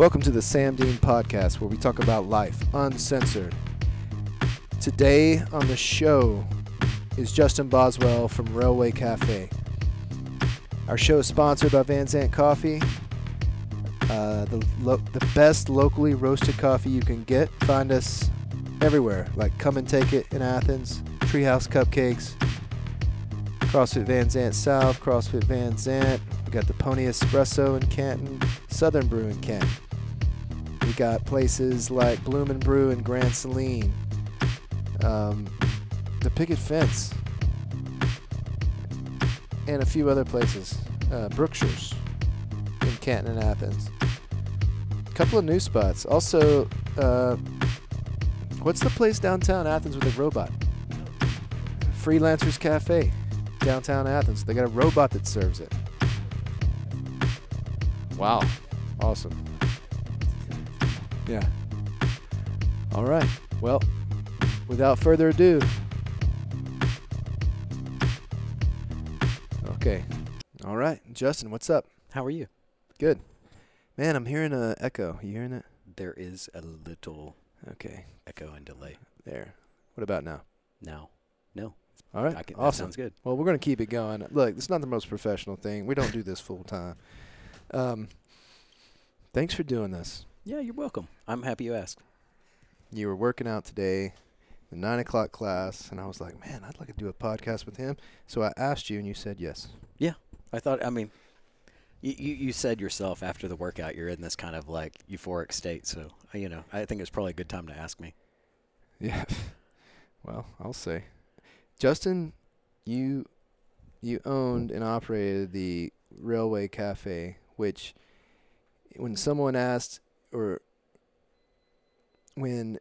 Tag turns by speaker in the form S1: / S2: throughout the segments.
S1: Welcome to the Sam Dean Podcast, where we talk about life uncensored. Today on the show is Justin Boswell from Railway Cafe. Our show is sponsored by Van Zandt Coffee, uh, the lo- the best locally roasted coffee you can get. Find us everywhere, like Come and Take It in Athens, Treehouse Cupcakes, CrossFit Van Zandt South, CrossFit Van Zandt. We got the Pony Espresso in Canton, Southern Brew in Canton. We got places like Bloom and Brew and Grand Saline, um, the Picket Fence, and a few other places. Uh, Brookshire's in Canton and Athens. A couple of new spots. Also, uh, what's the place downtown Athens with a robot? Freelancers Cafe, downtown Athens. They got a robot that serves it. Wow. Awesome. Yeah. All right. Well, without further ado. Okay. All right. Justin, what's up?
S2: How are you?
S1: Good. Man, I'm hearing a echo. You hearing it?
S2: There is a little
S1: Okay.
S2: echo and delay
S1: There. What about now?
S2: now. No,
S1: All right.
S2: Can, that
S1: awesome.
S2: sounds good.
S1: Well, we're going to keep it going. Look, it's not the most professional thing. We don't do this full time. Um, thanks for doing this.
S2: Yeah, you're welcome. I'm happy you asked.
S1: You were working out today, the nine o'clock class, and I was like, man, I'd like to do a podcast with him. So I asked you, and you said yes.
S2: Yeah, I thought, I mean, you, you, you said yourself after the workout you're in this kind of like euphoric state. So, uh, you know, I think it's probably a good time to ask me.
S1: Yeah. well, I'll say, Justin, you you owned and operated the Railway Cafe, which when someone asked or when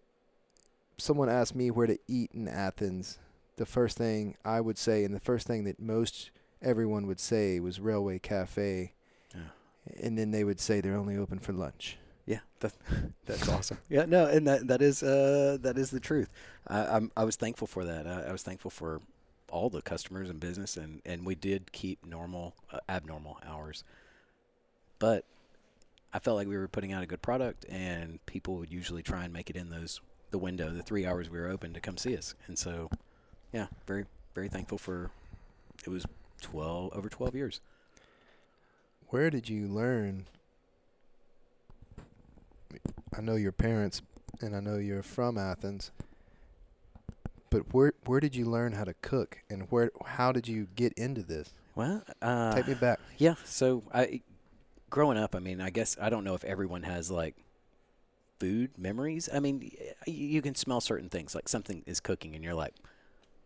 S1: someone asked me where to eat in Athens, the first thing I would say and the first thing that most everyone would say was Railway Cafe,
S2: Yeah.
S1: and then they would say they're only open for lunch.
S2: Yeah, that, that's awesome. Yeah, no, and that that is uh that is the truth. I, I'm I was thankful for that. I, I was thankful for all the customers and business, and and we did keep normal uh, abnormal hours, but I felt like we were putting out a good product, and people would usually try and make it in those the window, the three hours we were open to come see us, and so yeah, very very thankful for. It was twelve over twelve years.
S1: Where did you learn? I know your parents, and I know you're from Athens. But where where did you learn how to cook, and where how did you get into this?
S2: Well, uh,
S1: Take me back.
S2: Yeah. So I, growing up, I mean, I guess I don't know if everyone has like food memories. I mean, you can smell certain things, like something is cooking, and you're like,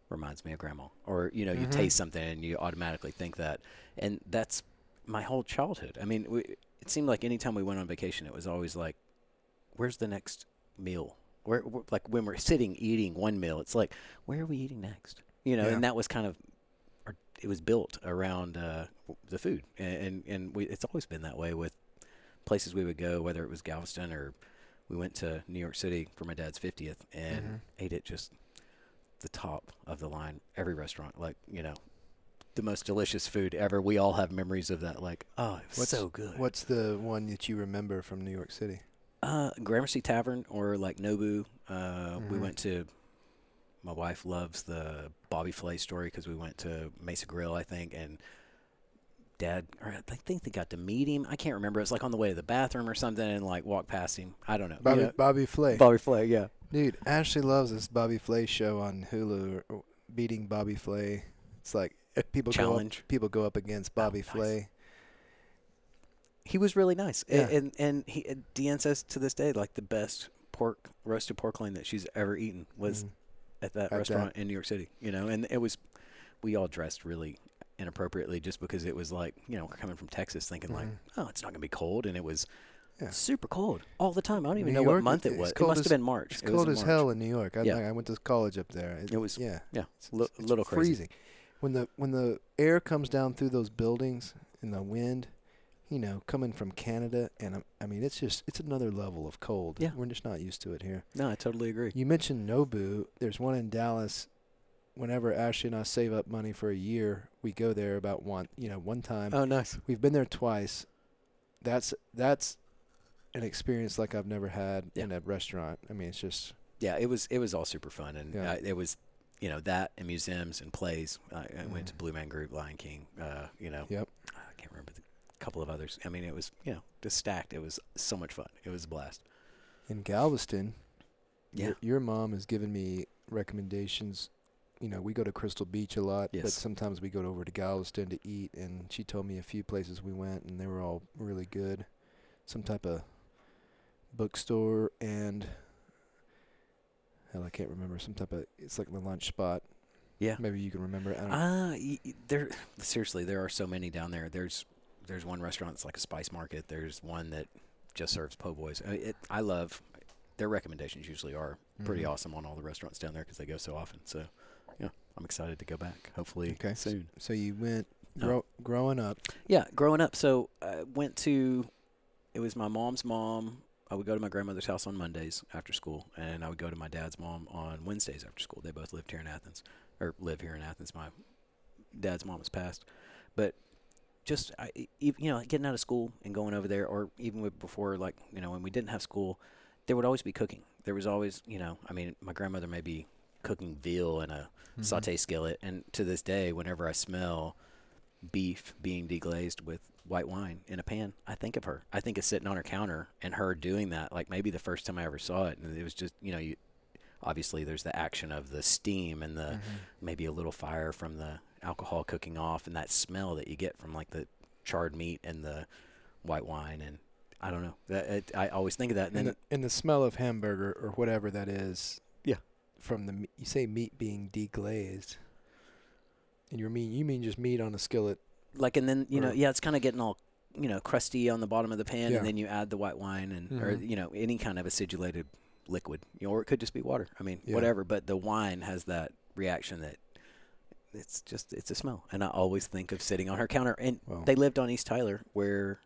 S2: reminds me of grandma, or you know, you
S1: Mhm.
S2: taste something and you automatically think that, and that's my whole childhood. I mean, we, it seemed like anytime we went on vacation, it was always like, where's the next meal? Where, where like when we're sitting eating one meal, it's like, where are we eating next? You know,
S1: Yeah.
S2: and that was kind of it was built around uh, the food, and and, and we, it's always been that way with places we would go, whether it was Galveston or we went to New York City for my dad's fiftieth and
S1: Mhm.
S2: ate at just the top of the line. Every restaurant, like you know, the most delicious food ever. We all have memories of that. Like, oh, it was
S1: What's-
S2: so good.
S1: What's the one that you remember from New York City?
S2: Uh, Gramercy Tavern or like Nobu. Uh, We
S1: Mhm.
S2: went to. My wife loves the Bobby Flay story because we went to Mesa Grill, I think, and Dad, or I think they got to meet him. I can't remember. It was like on the way to the bathroom or something, and like walk past him. I don't know.
S1: Bobby
S2: Yeah.
S1: Bobby Flay.
S2: Bobby Flay, yeah.
S1: Dude, Ashley loves this Bobby Flay show on Hulu. Beating Bobby Flay. It's like uh, people go
S2: Challenge.
S1: up, people go up against Bobby
S2: nice.
S1: Flay.
S2: He was really nice,
S1: Yeah.
S2: and and he and Deanne says to this day, like the best pork roasted pork loin that she's ever eaten was
S1: Mhm.
S2: At that
S1: At that.
S2: restaurant in New York City. You know, and it was we all dressed really inappropriately just because it was like you know coming from Texas thinking like
S1: Mhm.
S2: oh it's not gonna be cold and it was
S1: Yeah.
S2: super cold all the time. I don't even
S1: New
S2: know
S1: York,
S2: what month it was. It must
S1: as-
S2: have been March.
S1: It's
S2: It was
S1: cold as
S2: March.
S1: hell in New York. I,
S2: Yeah.
S1: I went to college up there.
S2: It was-
S1: yeah,
S2: yeah,
S1: It's,
S2: li-
S1: it's-
S2: little
S1: it's
S2: crazy.
S1: When the when the air comes down through those buildings and the wind, you know, coming from Canada, and um, I mean, it's just it's another level of cold.
S2: Yeah.
S1: we're just not used to it here.
S2: No, I totally agree.
S1: You mentioned Nobu. There's one in Dallas. Whenever Ashley and I save up money for a year, we go there about one, you know, one time.
S2: Oh, nice.
S1: We've been there twice. That's that's an experience like I've never had
S2: Yeah.
S1: in a restaurant. I mean, it's just
S2: yeah, it was it was all super fun, and
S1: Yeah.
S2: uh, it was you know that and museums and plays. I, I went to
S1: Mhm.
S2: Blue Man Group, Lion King. Uh, you know,
S1: Yep.
S2: I can't remember the couple of others. I mean, it was you know just stacked. It was so much fun. It was a blast.
S1: in Galveston.
S2: Yeah.
S1: Your, your mom has given me recommendations. You know, we go to Crystal Beach a lot, but sometimes we go over to Galveston to eat. And she told me a few places we went, and they were all really good. Some type of bookstore and hell, I can't remember. Some type of it's like the lunch spot.
S2: Yeah.
S1: Maybe you can remember. it. I don't.
S2: Ah, y- y- there. Seriously, there are so many down there. There's there's one restaurant that's like a spice market. There's one that just serves po' boys. I, it, I love their recommendations. Usually are pretty
S1: Mhm.
S2: awesome on all the restaurants down there because they go so often. So, yeah, I'm excited to go back. Hopefully
S1: Okay.
S2: soon.
S1: So you went grow, growing up.
S2: Yeah, growing up, so I went to. It was my mom's mom. I would go to my grandmother's house on Mondays after school, and I would go to my dad's mom on Wednesdays after school. They both lived here in Athens, or live here in Athens. My dad's mom has passed, but just I, you know, getting out of school and going over there, or even before, like you know, when we didn't have school, there would always be cooking. There was always, you know, I mean, my grandmother may be cooking veal in a saute skillet, and to this day, whenever I smell beef being deglazed with white wine in a pan, I think of her. I think of sitting on her counter and her doing that. Like maybe the first time I ever saw it, and it was just, you know, you obviously there's the action of the steam and the
S1: Mhm.
S2: maybe a little fire from the alcohol cooking off, and that smell that you get from like the charred meat and the white wine, and I don't know. That it, I always think of that, and
S1: and
S2: then
S1: the, and the smell of hamburger or whatever that is.
S2: Yeah.
S1: From the you say meat being deglazed, and you mean you mean just meat on a skillet.
S2: like and then you know yeah it's kind of getting all you know crusty on the bottom of the pan
S1: Yeah.
S2: and then you add the white wine and or
S1: Mhm.
S2: you know any kind of acidulated liquid you know or it could just be water i mean
S1: Yeah.
S2: whatever but the wine has that reaction that it's just it's a smell and i always think of sitting on her counter and they lived on east tyler where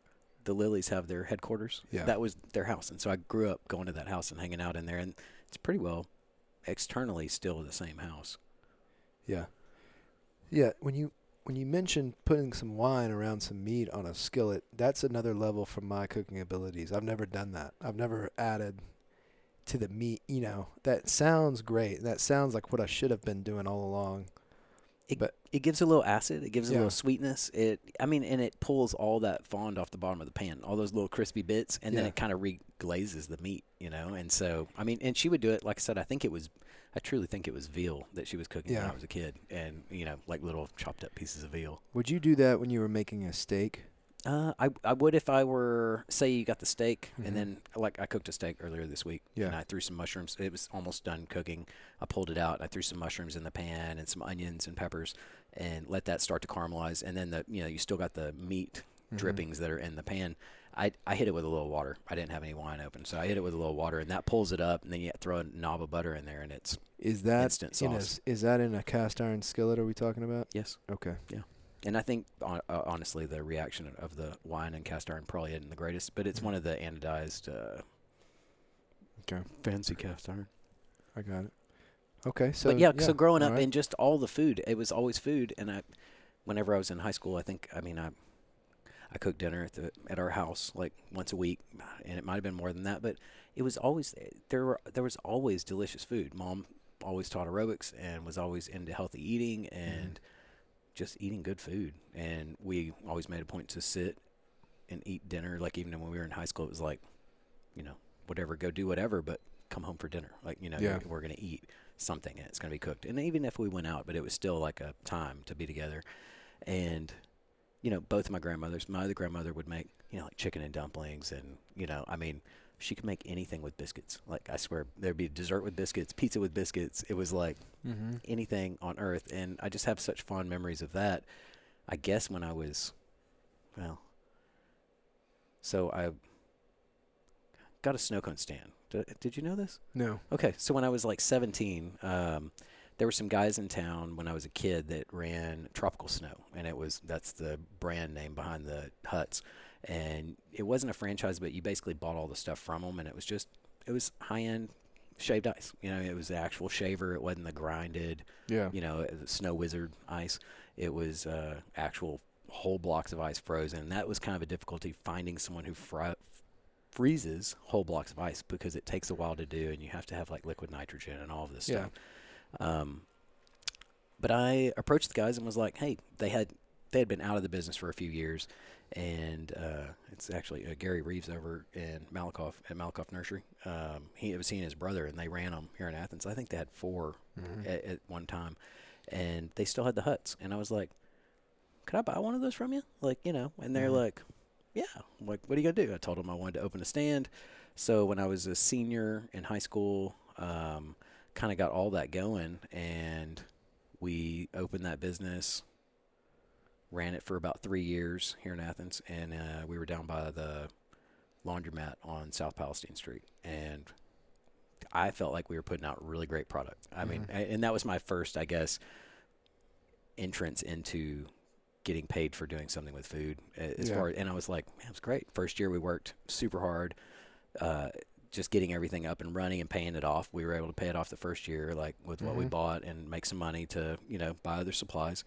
S2: the lilies have their headquarters
S1: Yeah.
S2: that was their house and so i grew up going to that house and hanging out in there and it's pretty well externally still the same house
S1: yeah, yeah. When you when you mentioned putting some wine around some meat on a skillet, that's another level from my cooking abilities. I've never done that. I've never added to the meat. You know, that sounds great. That sounds like what I should have been doing all along.
S2: It,
S1: But-
S2: it gives a little acid. It gives a little sweetness. It, I mean, and it pulls all that fond off the bottom of the pan, all those little crispy bits, and then it kind of reglazes the meat, you know. And so, I mean, and she would do it. Like I said, I think it was, I truly think it was veal that she was cooking when I was a kid, and you know, like little chopped up pieces of veal.
S1: Would you do that when you were making a steak?
S2: Uh, I I would if I were say you got the steak
S1: Mhm.
S2: and then like I cooked a steak earlier this week
S1: Yeah.
S2: and I threw some mushrooms. It was almost done cooking. I pulled it out. I threw some mushrooms in the pan and some onions and peppers and let that start to caramelize. And then the you know you still got the meat
S1: Mhm.
S2: drippings that are in the pan. I I hit it with a little water. I didn't have any wine open, so I hit it with a little water and that pulls it up. And then you throw a knob of butter in there and it's
S1: Is that
S2: instant
S1: in a,
S2: sauce.
S1: is that in a cast iron skillet? Are we talking about?
S2: yes.
S1: Okay.
S2: And I think, uh, honestly, the reaction of the wine and cast iron probably isn't the greatest, but it's
S1: Mhm.
S2: one of the anodized uh,
S1: Okay.
S2: fancy cast iron.
S1: I got it. Okay. So
S2: but yeah, so growing up
S1: right.
S2: and just all the food, it was always food. And I, whenever I was in high school, I think, I mean, I, I cooked dinner at the at our house like once a week, and it might have been more than that, but it was always there. Were there was always delicious food. Mom always taught aerobics and was always into healthy eating and just eating good food. And we always made a point to sit and eat dinner. Like even when we were in high school, it was like, you know, whatever, go do whatever, but come home for dinner. Like you know,
S1: Yeah.
S2: we're gonna eat something and it's gonna be cooked. And even if we went out, but it was still like a time to be together. And you know, both of my grandmothers, my other grandmother would make you know like chicken and dumplings, and you know, I mean. She could make anything with biscuits. Like I swear, there'd be dessert with biscuits, pizza with biscuits. It was like
S1: Mm-hmm.
S2: anything on earth and I just have such fond memories of that. I guess when I was well so I got a snow cone stand. Did, did you know this?
S1: No.
S2: Okay, so when I was like 17, um, there were some guys in town when I was a kid that ran Tropical Snow, and it was that's the brand name behind the huts, and it wasn't a franchise, but you basically bought all the stuff from them, and it was just it was high end shaved ice. You know, it was the actual shaver. It wasn't the grinded,
S1: Yeah.
S2: you know, the SnoWizard ice. It was uh, actual whole blocks of ice frozen. And That was kind of a difficulty finding someone who fry, freezes whole blocks of ice because it takes a while to do, and you have to have like liquid nitrogen and all of this
S1: Yeah.
S2: stuff. Um, but I approached the guys and was like, "Hey, they had they had been out of the business for a few years, and uh, it's actually uh, Gary Reeves over in Malakoff at Malakoff Nursery. Um, he was seeing his brother, and they ran them here in Athens. I think they had 4
S1: Mhm.
S2: at, at one time, and they still had the huts. And I was like, "Could I buy one of those from you?" Like, you know, and they're
S1: Mhm.
S2: like, "Yeah." I'm like, what are you gonna do? I told them I wanted to open a stand. So when I was a senior in high school, um, kind of got all that going, and we opened that business. Ran it for about three years here in Athens, and uh, we were down by the laundromat on South Palestine Street, and I felt like we were putting out really great product. I mean,
S1: Mhm.
S2: a- and that was my first, I guess, entrance into getting paid for doing something with food. As
S1: Yeah.
S2: far and I was like, man, it was great. First year we worked super hard, uh, just getting everything up and running and paying it off. We were able to pay it off the first year, like with what we
S1: Mhm.
S2: bought, and make some money to you know buy other supplies.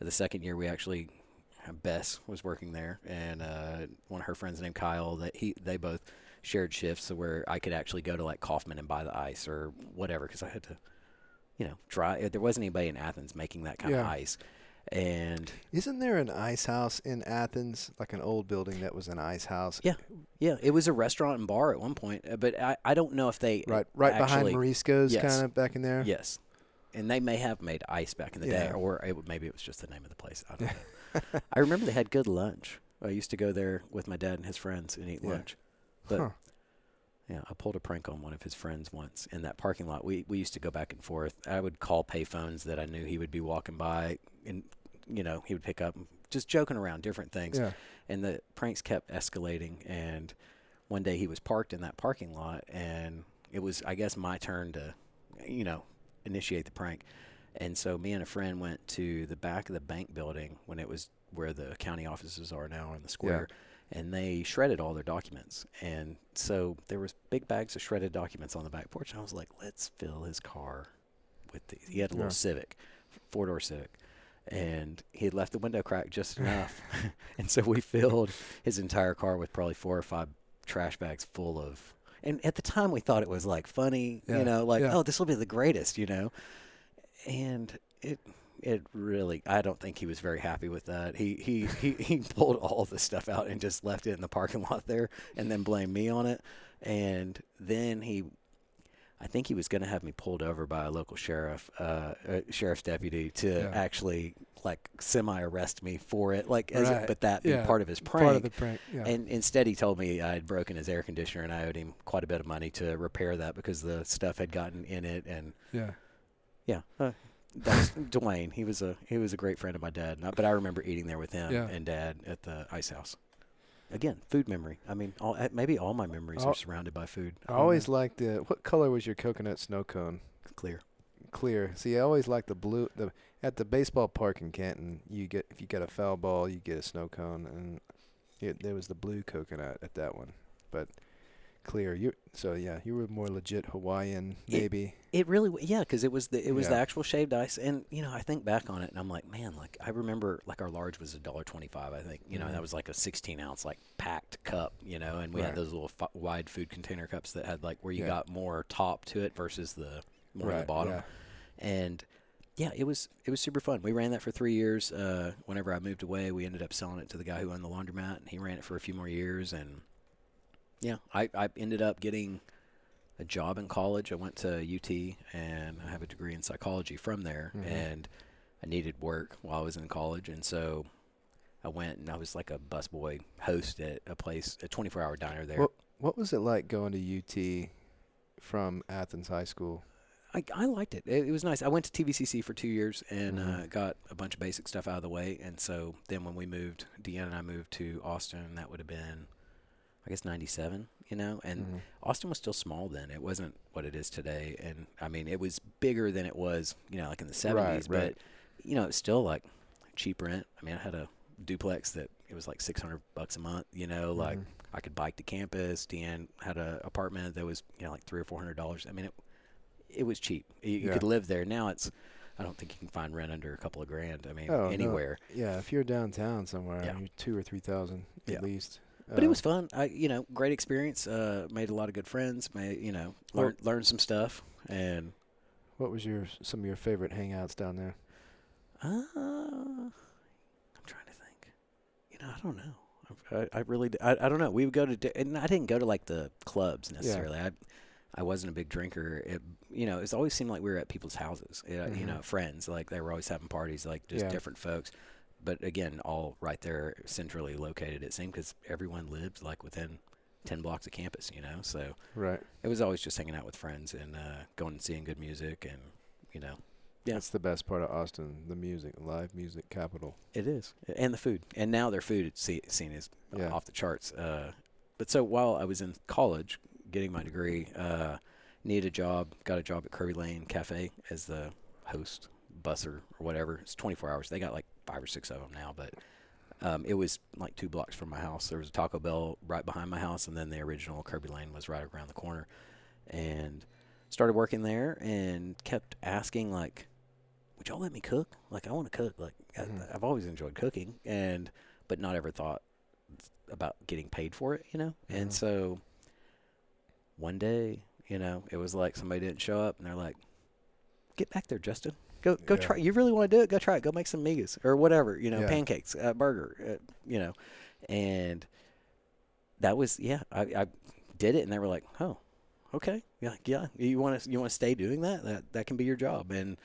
S2: The second year we actually. Bess was working there, and uh, one of her friends named Kyle. That he they both shared shifts, so where I could actually go to like Kaufman and buy the ice or whatever, because I had to, you know, try. There wasn't anybody in Athens making that kind of ice, and
S1: Isn't there an ice house in Athens, like an old building that was an ice house?
S2: Yeah. yeah, it was a restaurant and bar at one point, uh, but I, I don't know if they
S1: Right, right
S2: actually,
S1: behind Morisco's,
S2: yes.
S1: kind of back in there.
S2: Yes, and they may have made ice back in the
S1: Yeah.
S2: day, or it, w- maybe it was just the name of the place. I don't know. I remember they had good lunch. I used to go there with my dad and his friends and eat
S1: Yeah.
S2: lunch. But
S1: Huh.
S2: yeah, I pulled a prank on one of his friends once in that parking lot. We we used to go back and forth. I would call payphones that I knew he would be walking by, and you know he would pick up, just joking around different things.
S1: Yeah.
S2: And the pranks kept escalating. And one day he was parked in that parking lot, and it was I guess my turn to, you know, initiate the prank. And so me and a friend went to the back of the bank building when it was where the county offices are now in the square. And they shredded all their documents, and so there was big bags of shredded documents on the back porch. And I was like, "Let's fill his car with these." He had a little Civic, four door Civic, and he had left the window cracked just enough, and so we filled his entire car with probably four or five trash bags full of. And at the time, we thought it was like funny,
S1: Yeah,
S2: you know, like
S1: yeah.
S2: oh, this will be the greatest, you know, and it it really I don't think he was very happy with that. He he he, he pulled all the stuff out and just left it in the parking lot there and then blamed me on it. And then he I think he was going to have me pulled over by a local sheriff, uh, uh sheriff's deputy to
S1: Yeah.
S2: actually like semi arrest me for it. Like as
S1: Right.
S2: but that being
S1: Yeah.
S2: part of his prank.
S1: Part of the prank. Yeah.
S2: And instead, he told me I had broken his air conditioner and I owed him quite a bit of money to repair that because the stuff had gotten in it. And
S1: yeah.
S2: yeah, uh, that's Dwayne. He was a he was a great friend of my dad. Not, but I remember eating there with him and dad at the ice house. Again, food memory. I mean, all, uh, maybe all my memories
S1: Al-
S2: are surrounded by food.
S1: I
S2: don't
S1: always
S2: know.
S1: liked the. What color was your coconut snow cone?
S2: clear.
S1: Clear. See, I always liked the blue. The at the baseball park in Canton, you get if you get a foul ball, you get a snow cone, and it, there was the blue coconut at that one, but clear. You so yeah, you were more legit Hawaiian, maybe.
S2: It really, yeah, because it was the it was the actual shaved ice, and you know, I think back on it, and I'm like, man, like I remember, like our large was a dollar twenty five, I think, you know,
S1: Mhm.
S2: that was like a sixteen ounce like packed cup, you know, and we
S1: Right.
S2: had those little f- wide food container cups that had like where you
S1: Yeah.
S2: got more top to it versus the more
S1: right.
S2: the bottom,
S1: Yeah.
S2: and yeah, it was it was super fun. We ran that for three years. Uh, whenever I moved away, we ended up selling it to the guy who owned the laundromat, and he ran it for a few more years. And yeah, I, I ended up getting a job in college. I went to UT, and I have a degree in psychology from there.
S1: Mhm.
S2: And I needed work while I was in college, and so I went and I was like a busboy host at a place, a 24-hour diner there.
S1: What What was it like going to UT from Athens High School?
S2: I, I liked it. it. It was nice. I went to TVCC for two years and uh,
S1: Mhm.
S2: got a bunch of basic stuff out of the way. And so then when we moved, Deanna and I moved to Austin, that would have been, I guess, 97, you know? And
S1: Mhm.
S2: Austin was still small then. It wasn't what it is today. And I mean, it was bigger than it was, you know, like in the 70s.
S1: Right, right.
S2: But, you know, it's still like cheap rent. I mean, I had a duplex that it was like 600 bucks a month, you know, like
S1: Mhm.
S2: I could bike to campus. Deanne had an apartment that was, you know, like three or four hundred dollars. I mean, it it was cheap. You, you
S1: Yeah.
S2: could live there. Now it's, I don't think you can find rent under a couple of grand. I mean,
S1: Oh, no.
S2: anywhere.
S1: Yeah, if you're downtown somewhere,
S2: Yeah.
S1: you're two or three thousand
S2: Yeah.
S1: at least.
S2: But it
S1: Uh,
S2: was fun. I, you know, great experience. Uh, made a lot of good friends. Made, you know, learned learned some stuff. And
S1: What was your some of your favorite hangouts down there?
S2: uh, I'm trying to think. You know, I don't know. I, I really, I, I don't know. We would go to, di- and I didn't go to like the clubs necessarily. Yeah. I, I wasn't a big drinker. It, you know, it's always seemed like we were at people's houses. Uh, You
S1: Mhm.
S2: know, friends. Like they were always having parties. Like just
S1: Yeah.
S2: different folks. But again, all right there, centrally located. It seemed because everyone lived like within ten blocks of campus. You know, so
S1: Right.
S2: it was always just hanging out with friends and uh, going and seeing good music and you know Yeah.
S1: That's the best part of Austin, the music, live music capital.
S2: It is, and the food, and now their food se- scene is
S1: Yeah.
S2: off the charts. Uh, but so while I was in college getting my degree, uh, needed a job, got a job at Kerbey Lane Cafe as the host, busser, or whatever. It's 24 hours. They got like five or six of them now, but um, it was like two blocks from my house. There was a Taco Bell right behind my house, and then the original Kerbey Lane was right around the corner. And started working there, and kept asking like, "Would y'all let me cook? Like, I want to cook. Like,
S1: Mhm.
S2: I, I've always enjoyed cooking, and but not ever thought about getting paid for it, you know.
S1: Mhm.
S2: And so one day, you know, it was like somebody didn't show up, and they're like, "Get back there, Justin. Go, go
S1: Yeah.
S2: try. You really want to do it? Go try it. Go make some migas or whatever, you know,
S1: Yeah.
S2: pancakes, uh, burger, uh, you know." And that was yeah, I, I did it, and they were like, "Oh, okay, yeah, yeah. You want to you want to stay doing that? That that can be your job." And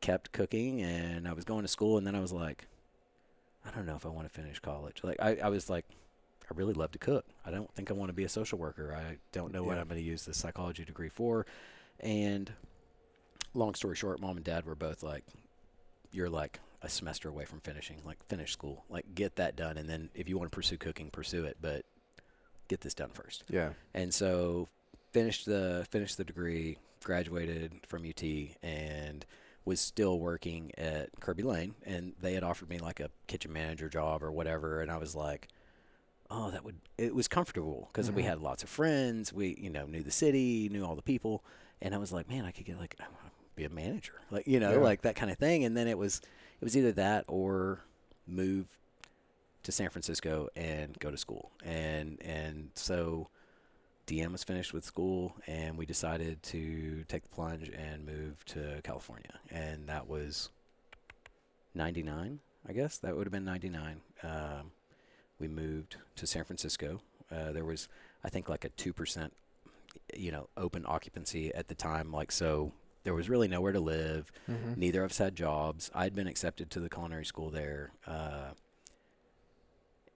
S2: kept cooking, and I was going to school, and then I was like, I don't know if I want to finish college. Like I, I was like, I really love to cook. I don't think I want to be a social worker. I don't know what I'm going to use the psychology degree for. And long story short, mom and dad were both like, you're like a semester away from finishing. Like finish school. Like get that done, and then if you want to pursue cooking, pursue it. But get this done first.
S1: Yeah.
S2: And so finished the finished the degree, graduated from UT, and was still working at Kerbey Lane. And they had offered me like a kitchen manager job or whatever, and I was like, oh, that would. It was comfortable because we
S1: Mhm.
S2: had lots of friends. We you know knew the city, knew all the people, and I was like, man, I could get like be a manager, like you know,
S1: Yeah.
S2: like that kind of thing. And then it was it was either that or move to San Francisco and go to school. And and so Deanne was finished with school and we decided to take the plunge and move to California. And that was 99, I guess. That would have been 99. Um, we moved to San Francisco. Uh, there was I think like a 2% you know open occupancy at the time like so there was really nowhere to live
S1: Mm-hmm.
S2: Neither of us had jobs. I'd been accepted to the culinary school there, uh,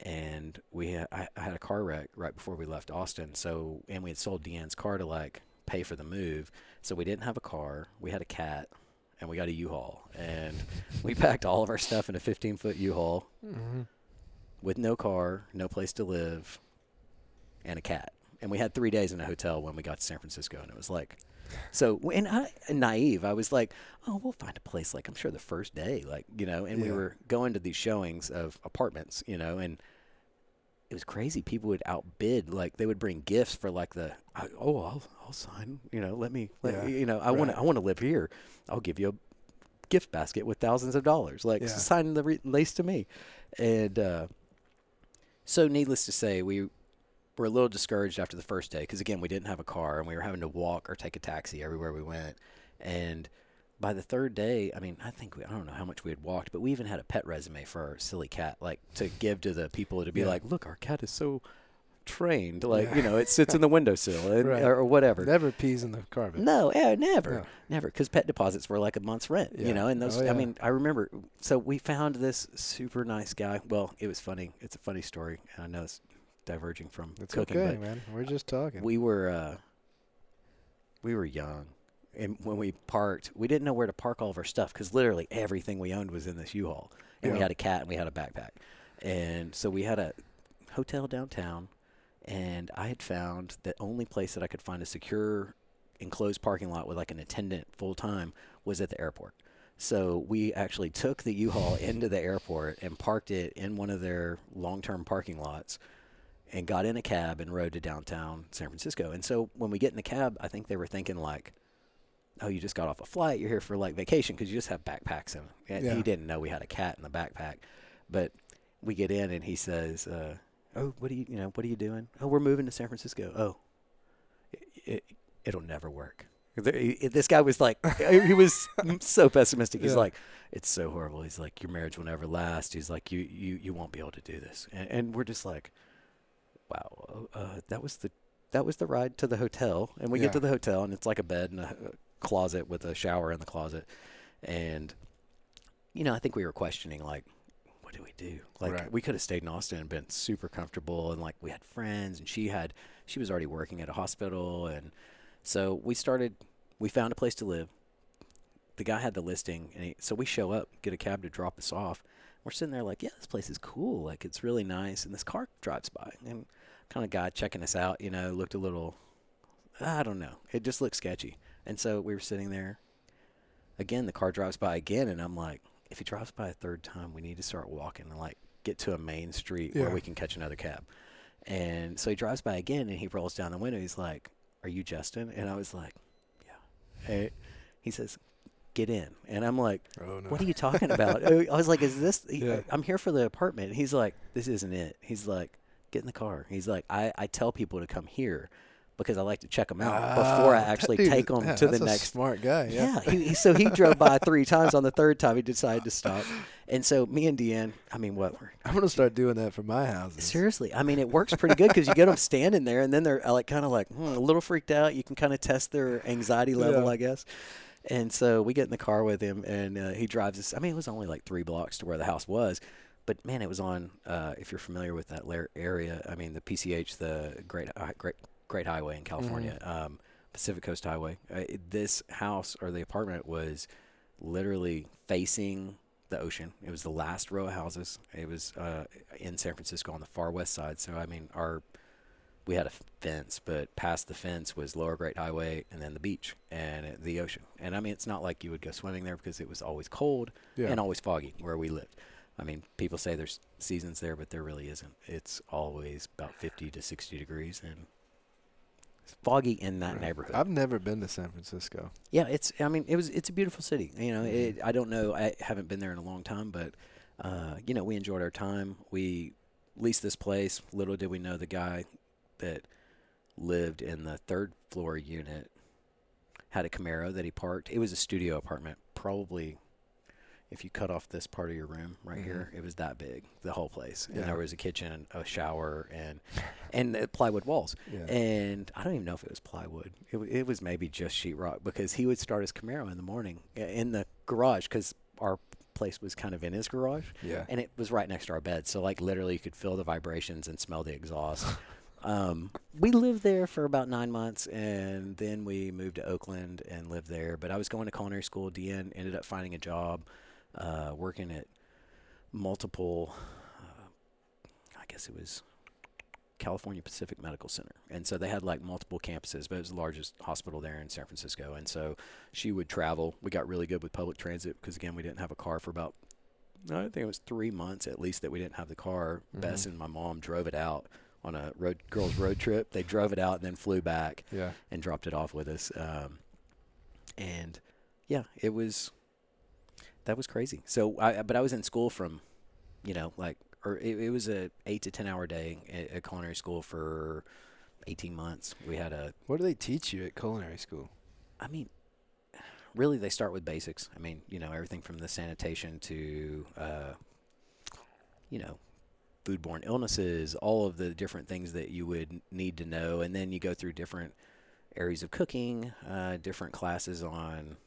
S2: and we ha- I, I had a car wreck right before we left Austin. So and we had sold Deanne's car to like pay for the move. So we didn't have a car. We had a cat, and we got a U-Haul, and we packed all of our stuff in a 15-foot U-Haul
S1: Mm-hmm.
S2: with no car, no place to live, and a cat. And we had three days in a hotel when we got to San Francisco, and it was like, so and I naive, I was like, oh, we'll find a place. Like I'm sure the first day, like you know, and we were going to these showings of apartments, you know, and it was crazy. People would outbid, like they would bring gifts for like the, oh, I'll I'll sign, you know, let me, let,
S1: Yeah,
S2: you know, I want
S1: right.
S2: to I want to live here. I'll give you a gift basket with thousands of dollars. Like
S1: Yeah.
S2: sign the re- lease to me, and. uh so, needless to say, we were a little discouraged after the first day because, again, we didn't have a car and we were having to walk or take a taxi everywhere we went. And by the third day, I mean, I think we, I don't know how much we had walked, but we even had a pet resume for our silly cat, like to give to the people to be
S1: Yeah.
S2: like, look, our cat is so trained. Like,
S1: Yeah.
S2: you know, it sits in the windowsill and,
S1: Right.
S2: or whatever.
S1: Never pees in the carpet.
S2: No, eh, yeah, never,
S1: No.
S2: never, because pet deposits were like a month's rent,
S1: Yeah.
S2: you know. And those,
S1: Oh.
S2: I mean, I remember. So we found this super nice guy. Well, it was funny. It's a funny story, and I know it's diverging from
S1: It's
S2: cooking,
S1: okay,
S2: but
S1: man. We're just talking.
S2: we were uh, we were young, and when we parked, we didn't know where to park all of our stuff because literally everything we owned was in this U-Haul, and we had a cat and we had a backpack, and so we had a hotel downtown, and I had found the only place that I could find a secure enclosed parking lot with like an attendant full time was at the airport. So we actually took the U-Haul into the airport and parked it in one of their long-term parking lots and got in a cab and rode to downtown San Francisco. And so when we get in the cab, I think they were thinking like, "Oh, you just got off a flight. You're here for like vacation because you just have backpacks." And
S1: Yeah.
S2: he didn't know we had a cat in the backpack. But we get in and he says, uh, Oh, what are you, you know, what are you doing? Oh, we're moving to San Francisco. Oh, it, it, will never work. This guy was like, he was so pessimistic. He's yeah. like, it's so horrible. He's like, your marriage will never last. He's like, you, you, you won't be able to do this. And, and we're just like, wow, uh, that was the, that was the ride to the hotel. And we yeah. get to the hotel and it's like a bed and a closet with a shower in the closet. And, you know, I think we were questioning like, what do we do? Like right. we could have stayed in Austin and been super comfortable and like we had friends and she had she was already working at a hospital and so we started we found a place to live. The guy had the listing and he, so we show up, get a cab to drop us off. We're sitting there like, yeah, this place is cool. Like it's really nice and this car drives by and kind of guy checking us out, you know, looked a little I don't know. It just looked sketchy. And so we were sitting there. Again, the car drives by again and I'm like, if he drives by a third time, we need to start walking and like get to a main street yeah. where we can catch another cab. And so he drives by again and he rolls down the window. He's like, Are you Justin? And I was like, Yeah. And he says, Get in. And I'm like, oh, no. What are you talking about? I was like, Is this? Yeah. I'm here for the apartment. he's like, This isn't it. He's like, Get in the car. He's like, I, I tell people to come here because I like to check them out uh, before I actually dude, take them
S1: yeah,
S2: to the next.
S1: smart guy.
S2: Yeah. yeah he, so he drove by three times. On the third time, he decided to stop. And so me and Deanne, I mean, what?
S1: I'm gonna start doing that for my houses.
S2: Seriously, I mean, it works pretty good because you get them standing there, and then they're uh, like kind of like hmm, a little freaked out. You can kind of test their anxiety level, yeah. I guess. And so we get in the car with him, and uh, he drives us. I mean, it was only like three blocks to where the house was, but man, it was on. Uh, if you're familiar with that area, I mean, the PCH, the Great uh, Great great highway in California, mm-hmm. um, Pacific Coast Highway. Uh, this house or the apartment was literally facing the ocean. It was the last row of houses. It was uh, in San Francisco on the far west side. So I mean, our we had a fence, but past the fence was Lower Great Highway and then the beach and the ocean. And I mean, it's not like you would go swimming there because it was always cold yeah. and always foggy where we lived. I mean, people say there's seasons there, but there really isn't. It's always about 50 to 60 degrees, and it's foggy in that right. neighborhood.
S1: I've never been to San Francisco.
S2: Yeah, it's. I mean, it was. It's a beautiful city. You know, mm-hmm. it, I don't know. I haven't been there in a long time, but uh, you know, we enjoyed our time. We leased this place. Little did we know the guy that lived in the third floor unit had a Camaro that he parked. It was a studio apartment, probably if you cut off this part of your room right mm-hmm. here, it was that big, the whole place. Yeah. And there was a kitchen, a shower, and and plywood walls. Yeah. And I don't even know if it was plywood. It, it was maybe just sheetrock because he would start his Camaro in the morning in the garage because our place was kind of in his garage.
S1: Yeah.
S2: And it was right next to our bed, so like literally you could feel the vibrations and smell the exhaust. Um, we lived there for about nine months, and then we moved to Oakland and lived there. But I was going to culinary school. Deanne ended up finding a job uh, working at multiple, uh, I guess it was California Pacific Medical Center. And so they had like multiple campuses, but it was the largest hospital there in San Francisco. And so she would travel. We got really good with public transit because, again, we didn't have a car for about, I think it was three months at least that we didn't have the car. Mm-hmm. Bess and my mom drove it out on a road girls road trip. They drove it out and then flew back
S1: yeah.
S2: and dropped it off with us. Um, and yeah, it was that was crazy. So, I, but I was in school from, you know, like, or it, it was a eight to ten hour day at, at, culinary school for eighteen months. We had a.
S1: What do they teach you at culinary school?
S2: I mean, really, they start with basics. I mean, you know, everything from the sanitation to, uh, you know, foodborne illnesses, all of the different things that you would need to know, and then you go through different areas of cooking, uh, different classes on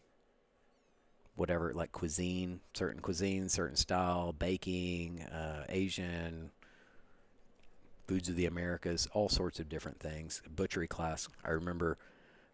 S2: whatever like cuisine, certain cuisine, certain style, baking, uh, Asian, foods of the Americas, all sorts of different things. Butchery class. I remember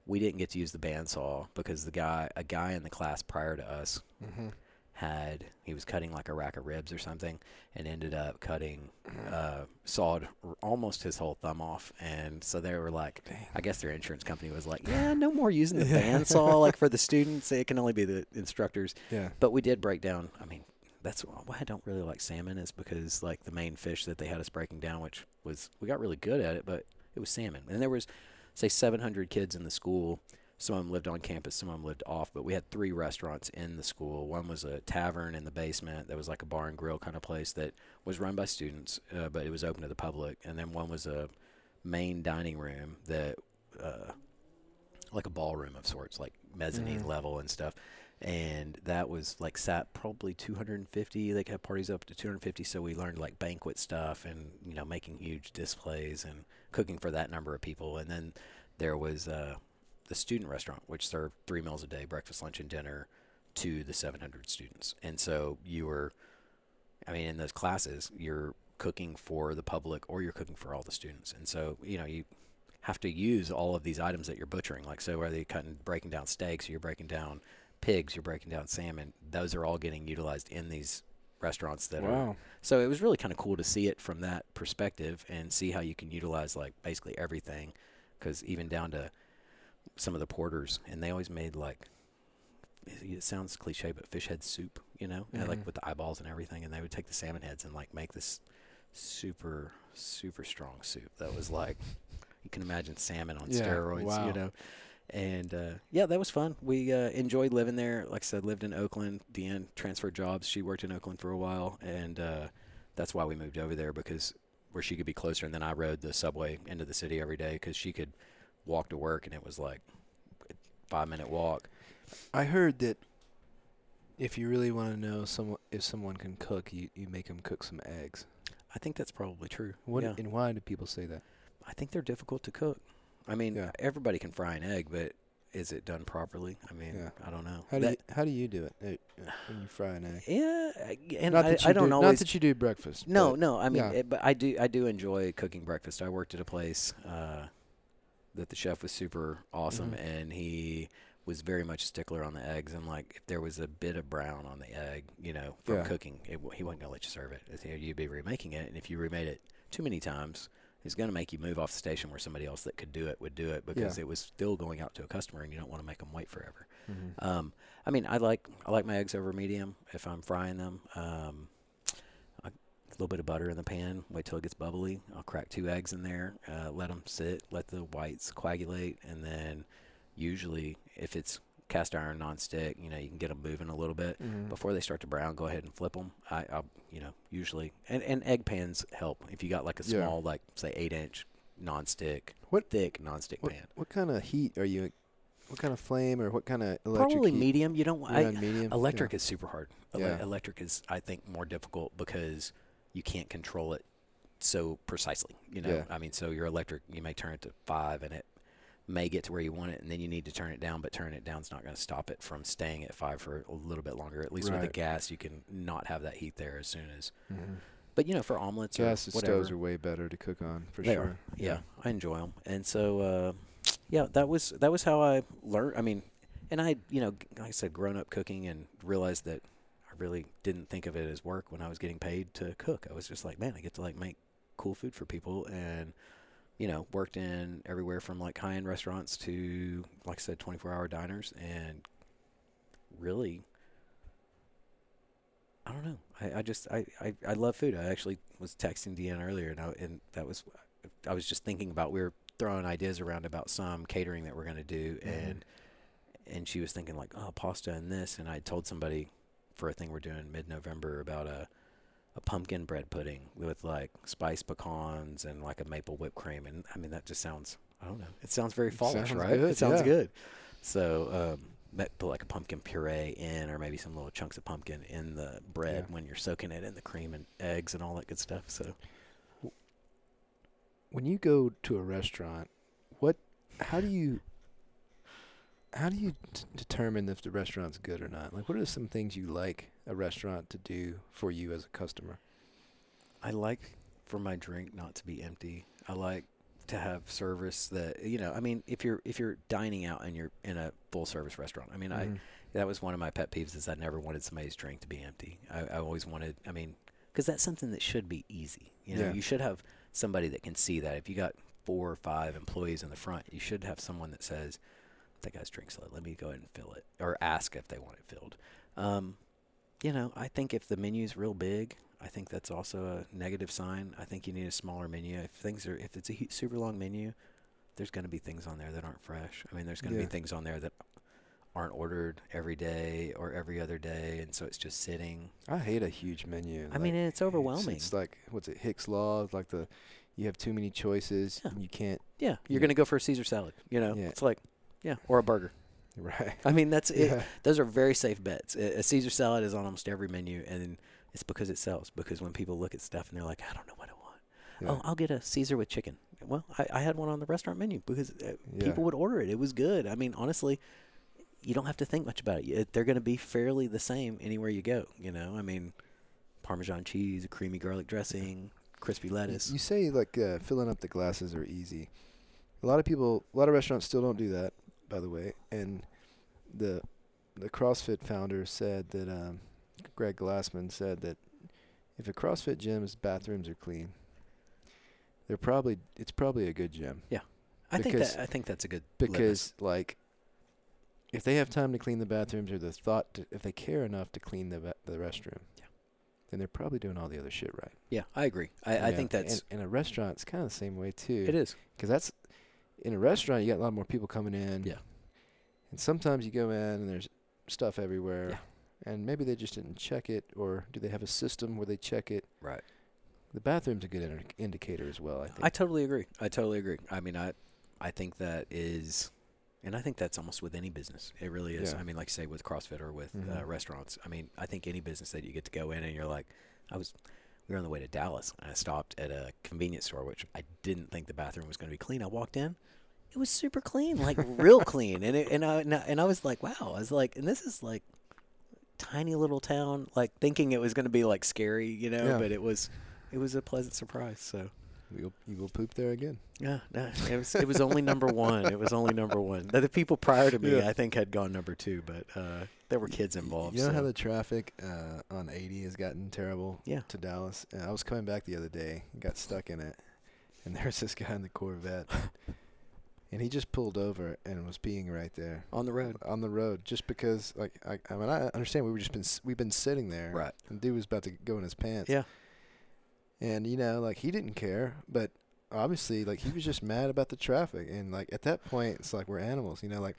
S2: we didn't get to use the bandsaw because the guy, a guy in the class prior to us, mm-hmm had he was cutting like a rack of ribs or something and ended up cutting uh, sawed almost his whole thumb off. And so they were like Dang. i guess their insurance company was like yeah no more using the bandsaw like for the students. It can only be the instructors.
S1: Yeah.
S2: But we did break down i mean that's why i don't really like salmon is because like the main fish that they had us breaking down which was we got really good at it but it was salmon. And there was say 700 kids in the school some of them lived on campus, some of them lived off. But we had three restaurants in the school. One was a tavern in the basement that was like a bar and grill kind of place that was run by students, uh, but it was open to the public. And then one was a main dining room that, uh, like a ballroom of sorts, like mezzanine
S1: Mhm.
S2: level and stuff. And that was like sat probably 250. They could have parties up to 250. So we learned like banquet stuff and you know making huge displays and cooking for that number of people. And then there was uh, the student restaurant, which served three meals a day, breakfast, lunch, and dinner, to the 700 students. And so you were, I mean, in those classes, you're cooking for the public or you're cooking for all the students. And so you know you have to use all of these items that you're butchering. Like so, whether you're cutting, breaking down steaks? You're breaking down pigs. You're breaking down salmon. Those are all getting utilized in these restaurants that are so it was really kind of cool to see it from that perspective and see how you can utilize like basically everything, because even down to some of the porters, and they always made like it sounds cliche, but fish head soup, you know,
S1: Mhm.
S2: like with the eyeballs and everything, and they would take the salmon heads and like make this super super strong soup that was like you can imagine salmon on
S1: Yeah,
S2: steroids,
S1: wow.
S2: you know. And uh, yeah, that was fun. We uh, enjoyed living there. Like I said, lived in Oakland. Deanne transferred jobs. She worked in Oakland for a while, and uh, that's why we moved over there because where she could be closer. And then I rode the subway into the city every day because she could walk to work, and it was like a five minute walk.
S1: I heard that if you really want to know someone if someone can cook, you, you make them cook some eggs.
S2: I think that's probably true.
S1: What
S2: yeah.
S1: and why do people say that?
S2: I think they're difficult to cook. I mean,
S1: Yeah.
S2: everybody can fry an egg, but is it done properly? I mean,
S1: Yeah.
S2: I don't know.
S1: How do
S2: That-
S1: you how do you do it uh, when you fry an egg?
S2: Yeah, I- and
S1: not
S2: I, I don't
S1: do,
S2: always.
S1: not that you do breakfast.
S2: No, no. I mean, it, but I do. I do enjoy cooking breakfast. I worked at a place uh, that the chef was super awesome,
S1: Mhm.
S2: and he was very much a stickler on the eggs. And like, if there was a bit of brown on the egg, you know, from
S1: Yeah.
S2: cooking, it, he wasn't gonna let you serve it. You know, You'd be remaking it, and if you remade it too many times, he's gonna make you move off the station where somebody else that could do it would do it because
S1: Yeah.
S2: it was still going out to a customer, and you don't want to make them wait forever.
S1: Mhm.
S2: Um, I mean, I like I like my eggs over medium if I'm frying them. Um, little bit of butter in the pan. Wait till it gets bubbly. I'll crack two eggs in there. Uh, let them sit. Let the whites coagulate, and then usually, if it's cast iron nonstick, you know, you can get them moving a little bit
S1: Mhm.
S2: before they start to brown. Go ahead and flip them. I, I'll, you know, usually and and egg pans help if you got like a
S1: Yeah.
S2: small, like say eight inch nonstick,
S1: What-
S2: thick nonstick
S1: What,
S2: pan.
S1: what kind of heat are you? What kind of flame or what kind of electric
S2: Probably
S1: heat?
S2: medium. You don't.
S1: On medium.
S2: Electric is super hard. Ele-
S1: Yeah.
S2: Electric is, I think, more difficult because you can't control it so precisely. You know,
S1: Yeah.
S2: I mean, so your electric, you may turn it to five, and it may get to where you want it, and then you need to turn it down. But turning it down is not going to stop it from staying at five for a little bit longer. At least with the gas, you can not have that heat there as soon as.
S1: Yeah. Mhm.
S2: But you know, for omelets
S1: Gas
S2: or
S1: stoves are way better to cook on for
S2: they
S1: sure.
S2: are. Yeah, I enjoy them, and so uh, yeah, that was that was how I learned. I mean, and I, you know, like I said, grown up cooking and realized that really didn't think of it as work when I was getting paid to cook. I was just like, man, I get to like make cool food for people, and you know, worked in everywhere from like high end restaurants to, like I said, 24 hour diners, and really. I don't know. I, I just I, I, I love food. I actually was texting Deanne earlier, and I, and that was I was just thinking about we were throwing ideas around about some catering that we're going to do,
S1: Mhm.
S2: and and she was thinking like, oh, pasta and this, and I told somebody for a thing we're doing mid November about a a pumpkin bread pudding with like spiced pecans and like a maple whipped cream, and I mean that just sounds I don't know, it sounds very
S1: It
S2: fallish,
S1: sounds
S2: right?
S1: good,
S2: it sounds
S1: yeah.
S2: good. So um, put like a pumpkin puree in, or maybe some little chunks of pumpkin in the bread
S1: Yeah.
S2: when you're soaking it in the cream and eggs and all that good stuff. So
S1: When you go to a restaurant, what? How do you? How do you t- determine if the restaurant's good or not? Like, what are some things you like a restaurant to do for you as a customer?
S2: I like for my drink not to be empty. I like to have service that you know. I mean, if you're if you're dining out and you're in a full service restaurant, I mean, I
S1: Mhm.
S2: that was one of my pet peeves is I never wanted somebody's drink to be empty. I, I always wanted. I mean, because that's something that should be easy. You know,
S1: Yeah.
S2: you should have somebody that can see that. If you got four or five employees in the front, you should have someone that says, "That guy's drink's. Let me go ahead and fill it," or ask if they want it filled. Um, you know, I think if the menu's real big, I think that's also a negative sign. I think you need a smaller menu. If things are, if it's a super long menu, there's going to be things on there that aren't fresh. I mean, there's going to
S1: Yeah.
S2: be things on there that aren't ordered every day or every other day, and so it's just sitting.
S1: I hate a huge menu.
S2: I mean, it's overwhelming.
S1: It's, like what's it Hick's law? It's like the you have too many choices
S2: Yeah.
S1: and you can't.
S2: yeah, you're
S1: Yeah.
S2: going to go for a Caesar salad. You know,
S1: Yeah.
S2: it's like, yeah, or a burger.
S1: Right.
S2: I mean, that's it.
S1: Yeah.
S2: Those are very safe bets. A, a Caesar salad is on almost every menu, and it's because it sells. Because when people look at stuff and they're like, I don't know what I want.
S1: Yeah.
S2: Oh, I'll get a Caesar with chicken. Well, I, I had one on the restaurant menu because uh,
S1: Yeah.
S2: people would order it. It was good. I mean, honestly, you don't have to think much about it. They're going to be fairly the same anywhere you go. You know, I mean, Parmesan cheese, a creamy garlic dressing, crispy lettuce.
S1: You say like uh, filling up the glasses are easy. A lot of people, a lot of restaurants still don't do that, by the way. And the the CrossFit founder said that um, Greg Glassman said that if a CrossFit gym's bathrooms are clean, they're probably it's probably a good gym Yeah,
S2: I think that I think that's a good
S1: because like if they have time to clean the bathrooms or the thought to, if they care enough to clean the ba- the restroom,
S2: Yeah.
S1: then they're probably doing all the other shit right.
S2: yeah, I agree. I, I think that's
S1: and, and a restaurant. It's kind of the same way too.
S2: it is.
S1: because that's in a restaurant. You got a lot more people coming in.
S2: Yeah.
S1: And sometimes you go in and there's stuff everywhere.
S2: Yeah.
S1: And maybe they just didn't check it, or do they have a system where they check it?
S2: Right.
S1: The bathroom's a good indi- indicator as well. I think.
S2: I totally agree. I totally agree. I mean, I, I think that is, and I think that's almost with any business. It really is.
S1: Yeah.
S2: I mean, like say with CrossFit or with uh,
S1: Mhm.
S2: restaurants. I mean, I think any business that you get to go in and you're like, I was, we were on the way to Dallas and I stopped at a convenience store, which I didn't think the bathroom was going to be clean. I walked in. It was super clean, like real clean, and it, and I and I- and I was like, wow. I was like, and this is like tiny little town, like thinking it was going to be like scary, you know,
S1: Yeah.
S2: but it was, it was a pleasant surprise. So.
S1: You'll, you will poop there again.
S2: Yeah, no, it was it was only number one. It was only number one. The, the people prior to me,
S1: Yeah.
S2: I think, had gone number two, but uh, there were kids involved.
S1: You know how the traffic uh, on 80 has gotten terrible
S2: Yeah.
S1: to Dallas? And I was coming back the other day got stuck in it. And there's this guy in the Corvette. and he just pulled over and was peeing right there
S2: on the road,
S1: on the road just because like I, I mean I understand we were just been we've been sitting there
S2: right?
S1: and dude was about to go in his pants
S2: Yeah.
S1: And you know like he didn't care but obviously like he was just mad about the traffic and like at that point it's like we're animals you know like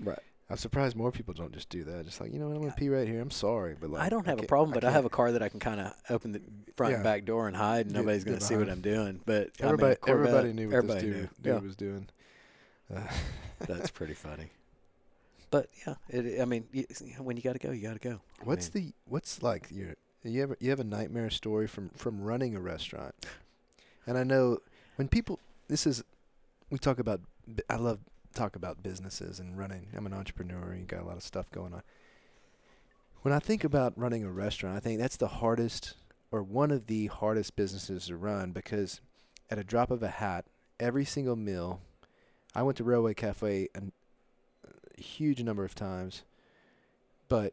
S2: Right.
S1: I'm surprised more people don't just do that just like you know what I'm gonna pee right here I'm sorry but like
S2: I don't have a problem, but I,
S1: can't-
S2: have a car that I can kind of open the front and back door and hide, and
S1: Get-
S2: nobody's gonna see what. I'm doing. But I mean,
S1: everybody
S2: Corvette,
S1: everybody knew what
S2: everybody
S1: this dude,
S2: knew.
S1: dude
S2: Yeah.
S1: was doing uh,
S2: That's pretty funny. But yeah, it, I mean, when you got to go, you got to go. I
S1: What's
S2: mean,
S1: the what's like your you ever you have a nightmare story from from running a restaurant? And I know when people this is we talk about I love talk about businesses and running. I'm an entrepreneur. You got a lot of stuff going on. When I think about running a restaurant, I think that's the hardest or one of the hardest businesses to run because at a drop of a hat, every single meal. I went to Railway Cafe an, a huge number of times, but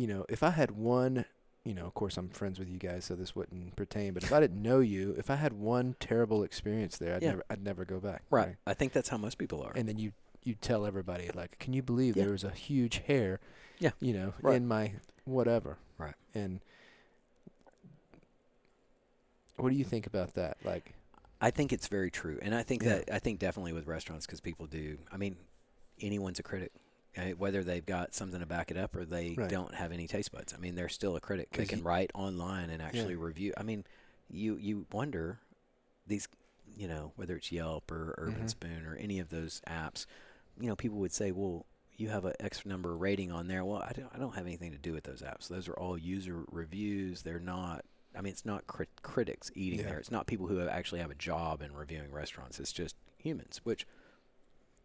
S1: you know, if I had one, you know, of course I'm friends with you guys, so this wouldn't pertain. But if I didn't know you, if I had one terrible experience there, I'd
S2: Yeah.
S1: never, I'd never go back.
S2: right. I think that's how most people are.
S1: And then you, you tell everybody like, can you believe
S2: Yeah.
S1: there was a huge hair,
S2: Yeah.
S1: you know,
S2: Right.
S1: in my whatever.
S2: Right.
S1: And what do you think about that? Like,
S2: I think it's very true, and I think
S1: Yeah.
S2: that I think definitely with restaurants because people do. I mean, anyone's a critic, whether they've got something to back it up or they
S1: Right.
S2: don't have any taste buds. I mean, they're still a critic. They can write online and actually review. I mean, you you wonder these, you know, whether it's Yelp or Urban
S1: Mhm.
S2: Spoon or any of those apps. You know, people would say, well. You have an X number rating on there. Well, I don't, I don't have anything to do with those apps. Those are all user reviews. They're not I mean, it's not crit- critics eating
S1: Yeah.
S2: there. It's not people who have actually have a job in reviewing restaurants. It's just humans, which,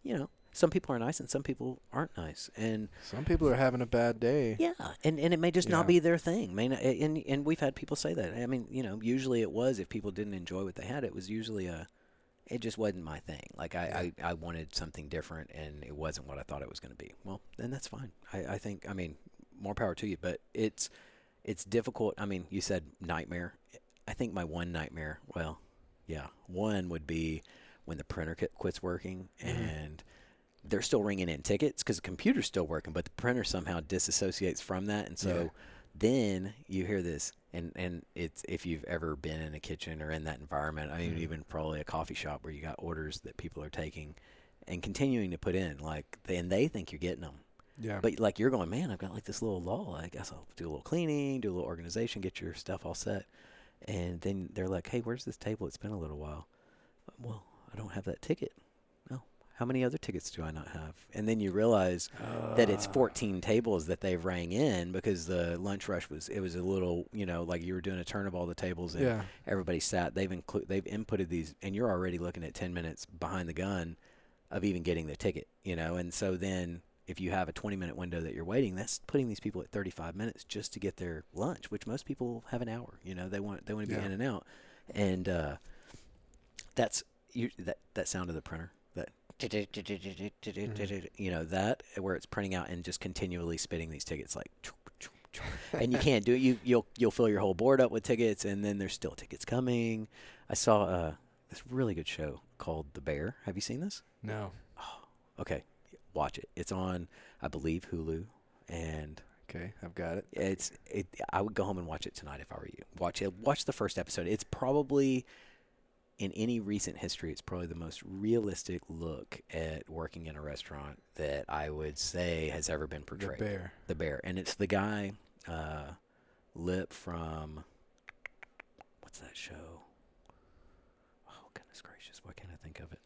S2: you know, some people are nice and some people aren't nice. And
S1: some people are having a bad day.
S2: yeah, and, and it may just
S1: Yeah.
S2: not be their thing. May not, and and we've had people say that. I mean, you know, usually it was if people didn't enjoy what they had, it was usually a, it just wasn't my thing. Like I, I, I wanted something different, and it wasn't what I thought it was going to be. Well, then that's fine. I, I think. I mean, more power to you. But it's it's difficult. I mean, you said nightmare. I think my one nightmare. Well, yeah, one would be when the printer qui- quits working
S1: Mhm.
S2: and they're still ringing in tickets because the computer's still working, but the printer somehow disassociates from that, and so
S1: Yeah.
S2: then you hear this, and and it's if you've ever been in a kitchen or in that environment, I mean,
S1: Mhm.
S2: even probably a coffee shop where you got orders that people are taking and continuing to put in, like, they, and they think you're getting them,
S1: Yeah.
S2: but like you're going, man, I've got like this little lull. I guess I'll do a little cleaning, do a little organization, get your stuff all set, and then they're like, hey, where's this table? It's been a little while. Well, I don't have that ticket. How many other tickets do I not have? And then you realize that it's
S1: Ah.
S2: 14 tables that they've rang in because the lunch rush was it was a little you know like you were doing a turn of all the tables and
S1: Yeah.
S2: everybody sat they've inclu- they've inputted these and you're already looking at 10 minutes behind the gun of even getting the ticket you know and so then if you have a 20 minute window that you're waiting that's putting these people at 35 minutes just to get their lunch which most people have an hour you know they want they want to be
S1: Yeah.
S2: in and out and uh, that's you that that sound of the printer you know that where it's printing out and just continually spitting these tickets like and you can't do it you you'll you'll fill your whole board up with tickets and then there's still tickets coming i saw uh this really good show called the bear have you seen this
S1: No.
S2: okay watch it it's on i believe hulu and
S1: Okay, I've got it.
S2: it's it i would go home and watch it tonight if i were you watch it watch the first episode it's probably in any recent history it's probably the most realistic look at working in a restaurant that i would say has ever been portrayed.
S1: The bear.
S2: the bear and it's the guy uh lip from what's that show oh goodness gracious why can't i think of it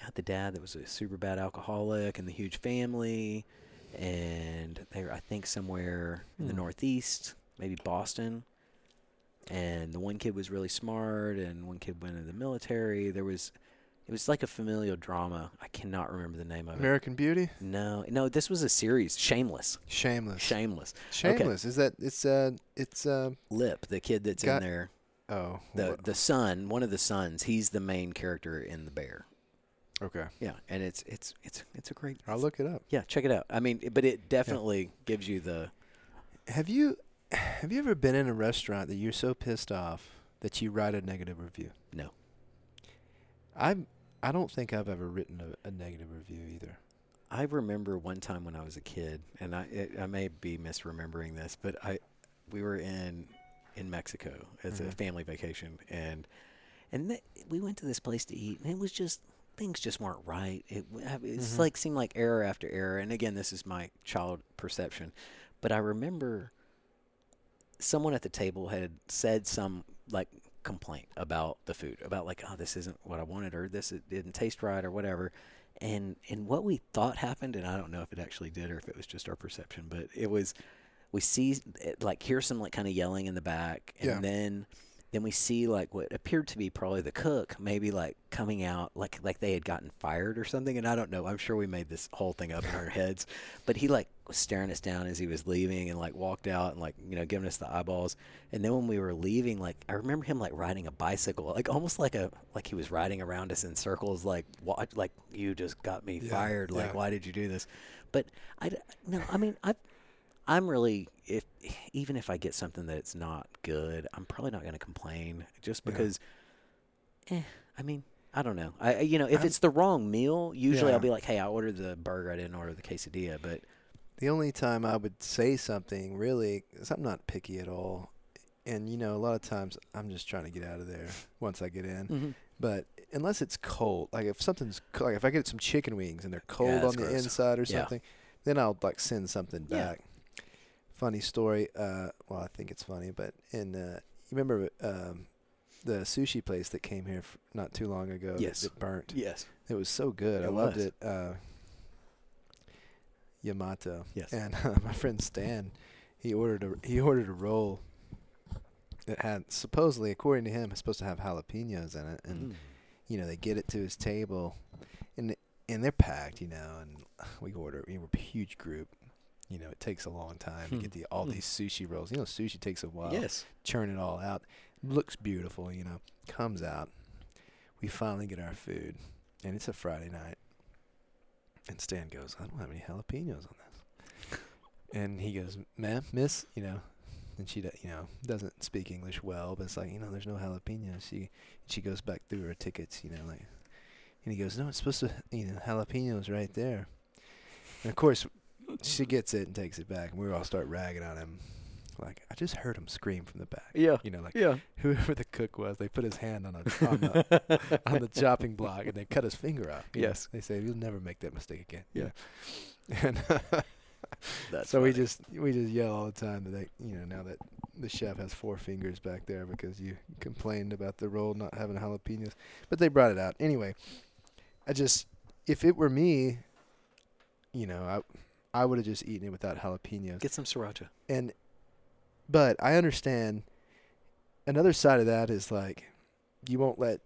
S2: had the dad that was a super bad alcoholic and the huge family and they were i think somewhere in the
S1: Hmm.
S2: northeast maybe boston and the one kid was really smart and one kid went into the military there was it was like a familial drama i cannot remember the name of it
S1: American Beauty.
S2: no, no, this was a series. Shameless.
S1: Shameless.
S2: Shameless.
S1: Shameless. Is that it's uh it's uh
S2: Lip, the kid that's
S1: Got-
S2: in there.
S1: oh
S2: The the son, one of the sons, he's the main character in The Bear.
S1: okay.
S2: Yeah, and it's it's it's it's a great.
S1: I'll look it up.
S2: Yeah, check it out. I mean, but it definitely gives you the
S1: Have you have you ever been in a restaurant that you're so pissed off that you write a negative review?
S2: No.
S1: I I don't think I've ever written a, a negative review either.
S2: I remember one time when I was a kid, and I it, I may be misremembering this, but I we were in in Mexico as a
S1: Mhm.
S2: family vacation, and and th- we went to this place to eat, and it was just things just weren't right. It it's
S1: Mhm.
S2: like seemed like error after error, and again, this is my child perception, but I remember someone at the table had said some like complaint about the food, about like, oh, this isn't what I wanted, or this it didn't taste right, or whatever. And and what we thought happened, and I don't know if it actually did or if it was just our perception, but it was we see it, like hear some like kind of yelling in the back, and
S1: Yeah.
S2: then then we see like what appeared to be probably the cook maybe like coming out like like they had gotten fired or something and i don't know i'm sure we made this whole thing up in our heads but he like was staring us down as he was leaving and like walked out and like you know giving us the eyeballs and then when we were leaving like i remember him like riding a bicycle like almost like a like he was riding around us in circles like what like you just got me
S1: Yeah,
S2: fired like
S1: yeah.
S2: why did you do this but i no i mean i I'm really if even if I get something that's not good, I'm probably not going to complain just
S1: Yeah.
S2: because. Eh, I mean, I don't know. I you know if
S1: I'm-
S2: it's the wrong meal, usually
S1: Yeah.
S2: I'll be like, hey, I ordered the burger, I didn't order the quesadilla, but
S1: The only time I would say something really, is I'm not picky at all, and you know, a lot of times I'm just trying to get out of there once I get in. But unless it's cold, like if something's like if I get some chicken wings and they're cold
S2: that's
S1: on the inside or
S2: Yeah.
S1: something, then I'll like send something
S2: Yeah.
S1: back. Funny story. Uh, well, I think it's funny, but in uh, you remember um, the sushi place that came here not too long ago?
S2: Yes.
S1: That, burnt.
S2: yes,
S1: It was so good. I
S2: It
S1: loved it. Uh, Yamato.
S2: Yes.
S1: And uh, my friend Stan, he ordered a he ordered a roll that had supposedly, according to him, supposed to have jalapenos in it, and
S2: Mm.
S1: you know they get it to his table, and and they're packed, you know, and we order. We were a huge group. You know, it takes a long time to
S2: Hmm.
S1: get the all
S2: Hmm.
S1: these sushi rolls. You know, sushi takes a while
S2: yes,
S1: churn it all out. Looks beautiful, you know. Comes out. We finally get our food, and it's a Friday night. And Stan goes, "I don't have any jalapenos on this." and he goes, "Ma'am, miss, you know." And she, do- you know, doesn't speak English well, but it's like, you know, there's no jalapenos. She, she goes back through her tickets, you know, like, and he goes, "No, it's supposed to, you know, jalapenos right there." And of course, she gets it and takes it back, and we all start ragging on him. Like I just heard him scream from the back.
S2: Yeah.
S1: You know, like
S2: Yeah.
S1: whoever the cook was, they put his hand on a on the, on the chopping block and they cut his finger off. you know.
S2: Yes.
S1: They say you'll never make that mistake again.
S2: Yeah.
S1: And
S2: That's
S1: so we just we just yell all the time that they, you know now that the chef has four fingers back there because you complained about the roll not having jalapenos, but they brought it out anyway. I just if it were me, you know, I I would have just eaten it without jalapenos.
S2: get some sriracha.
S1: And but I understand another side of that is like you won't let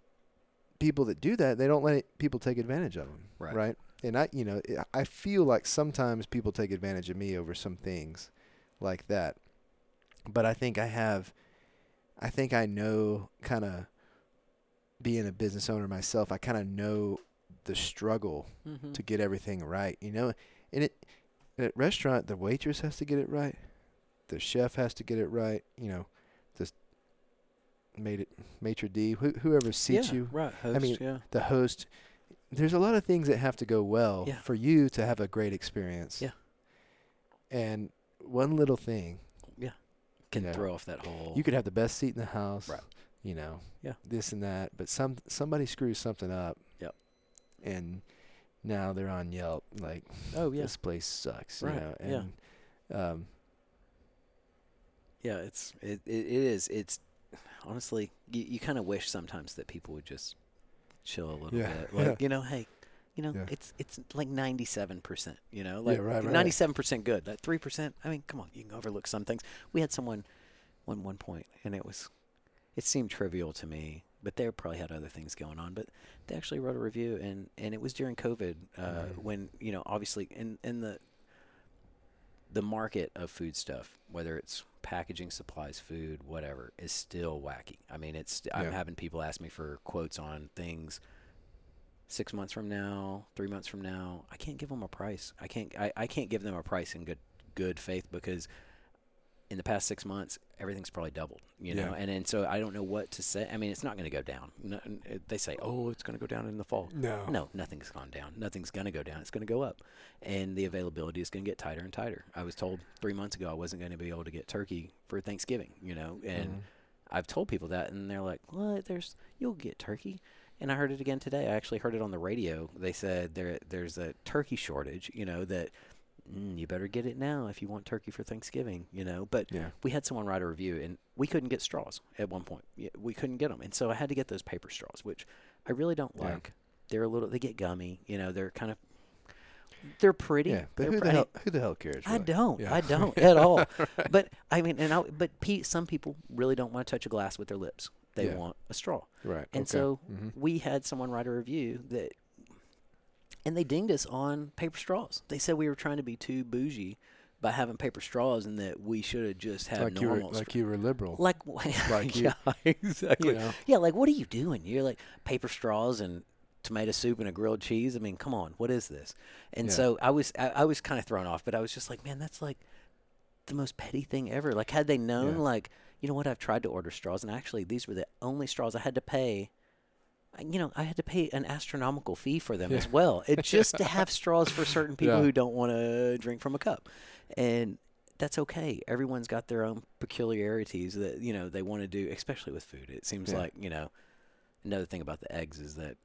S1: people that do that, they don't let people take advantage of them,
S2: Right.
S1: right? And I, you know, I- feel like sometimes people take advantage of me over some things like that. But I think I have I think I know kind of being a business owner myself, I kind of know the struggle
S2: Mm-hmm.
S1: to get everything right, you know. And it at restaurant, the waitress has to get it right, the chef has to get it right, you know. This made it maitre d, who, whoever seats
S2: yeah,
S1: you,
S2: right?
S1: I mean,
S2: yeah.
S1: the host. There's a lot of things that have to go well
S2: Yeah.
S1: for you to have a great experience.
S2: Yeah.
S1: And one little thing, Yeah.
S2: Can
S1: know,
S2: throw off that whole.
S1: you could have the best seat in the house,
S2: Right.
S1: You know,
S2: Yeah.
S1: this and that, but some somebody screws something up.
S2: Yep.
S1: And now they're on Yelp like
S2: oh yeah,
S1: this place sucks.
S2: Right,
S1: You know,
S2: yeah.
S1: and um,
S2: yeah. It's it, it, it is. It's honestly, you, you kind of wish sometimes that people would just chill a little
S1: Yeah,
S2: bit. Like
S1: yeah.
S2: you know, hey, you know,
S1: Yeah.
S2: it's it's like ninety seven percent. You know, like ninety seven percent good. That three percent. I mean, come on, you can overlook some things. We had someone one one point, and it was it seemed trivial to me, but they probably had other things going on. But they actually wrote a review, and and it was during COVID uh,
S1: Mhm.
S2: when you know obviously in in the the market of food stuff, whether it's packaging supplies, food, whatever, is still wacky. I mean, it's I'm having people ask me for quotes on things six months from now, three months from now. I can't give them a price. I can't. I, I can't give them a price in good good faith because in the past six months, everything's probably doubled. You know,
S1: Yeah.
S2: and and so I don't know what to say. I mean, it's not going to go down. No, they say, oh, it's going to go down in the fall.
S1: no,
S2: No, nothing's gone down. Nothing's going to go down. It's going to go up. And the availability is going to get tighter and tighter. I was told three months ago I wasn't going to be able to get turkey for Thanksgiving, you know, and
S1: Mhm.
S2: I've told people that, and they're like, "What? There's you'll get turkey." And I heard it again today. I actually heard it on the radio. They said there there's a turkey shortage. You know that mm, you better get it now if you want turkey for Thanksgiving. You know, but
S1: yeah,
S2: we had someone write a review, and we couldn't get straws at one point. We couldn't get them, and so I had to get those paper straws, which I really don't
S1: Yeah.
S2: like. They're a little. They get gummy. You know, they're kind of. They're pretty.
S1: yeah. But who the hell? Who the hell cares?
S2: I don't.
S1: Yeah.
S2: I don't at all. But I mean, and I, but pe- some people really don't want to touch a glass with their lips. They want a straw.
S1: Right.
S2: And
S1: okay.
S2: so
S1: Mhm.
S2: we had someone write a review that, and they dinged us on paper straws. They said we were trying to be too bougie by having paper straws, and that we should have just had
S1: like you were
S2: normal.
S1: like you were liberal.
S2: like,
S1: like you-
S2: yeah, exactly.
S1: you know.
S2: Yeah, like what are you doing? You're like paper straws and tomato soup and a grilled cheese. I mean, come on, what is this? And
S1: Yeah.
S2: so I was I, I was kind of thrown off, but I was just like, man, that's like the most petty thing ever. Like had they known,
S1: Yeah.
S2: like you know what, I've tried to order straws, and actually these were the only straws I had to pay. You know, I had to pay an astronomical fee for them
S1: Yeah.
S2: as well. It just to have straws for certain people
S1: Yeah.
S2: who don't want to drink from a cup, and that's okay. Everyone's got their own peculiarities that you know they want to do, especially with food. It seems
S1: Yeah.
S2: like you know another thing about the eggs is that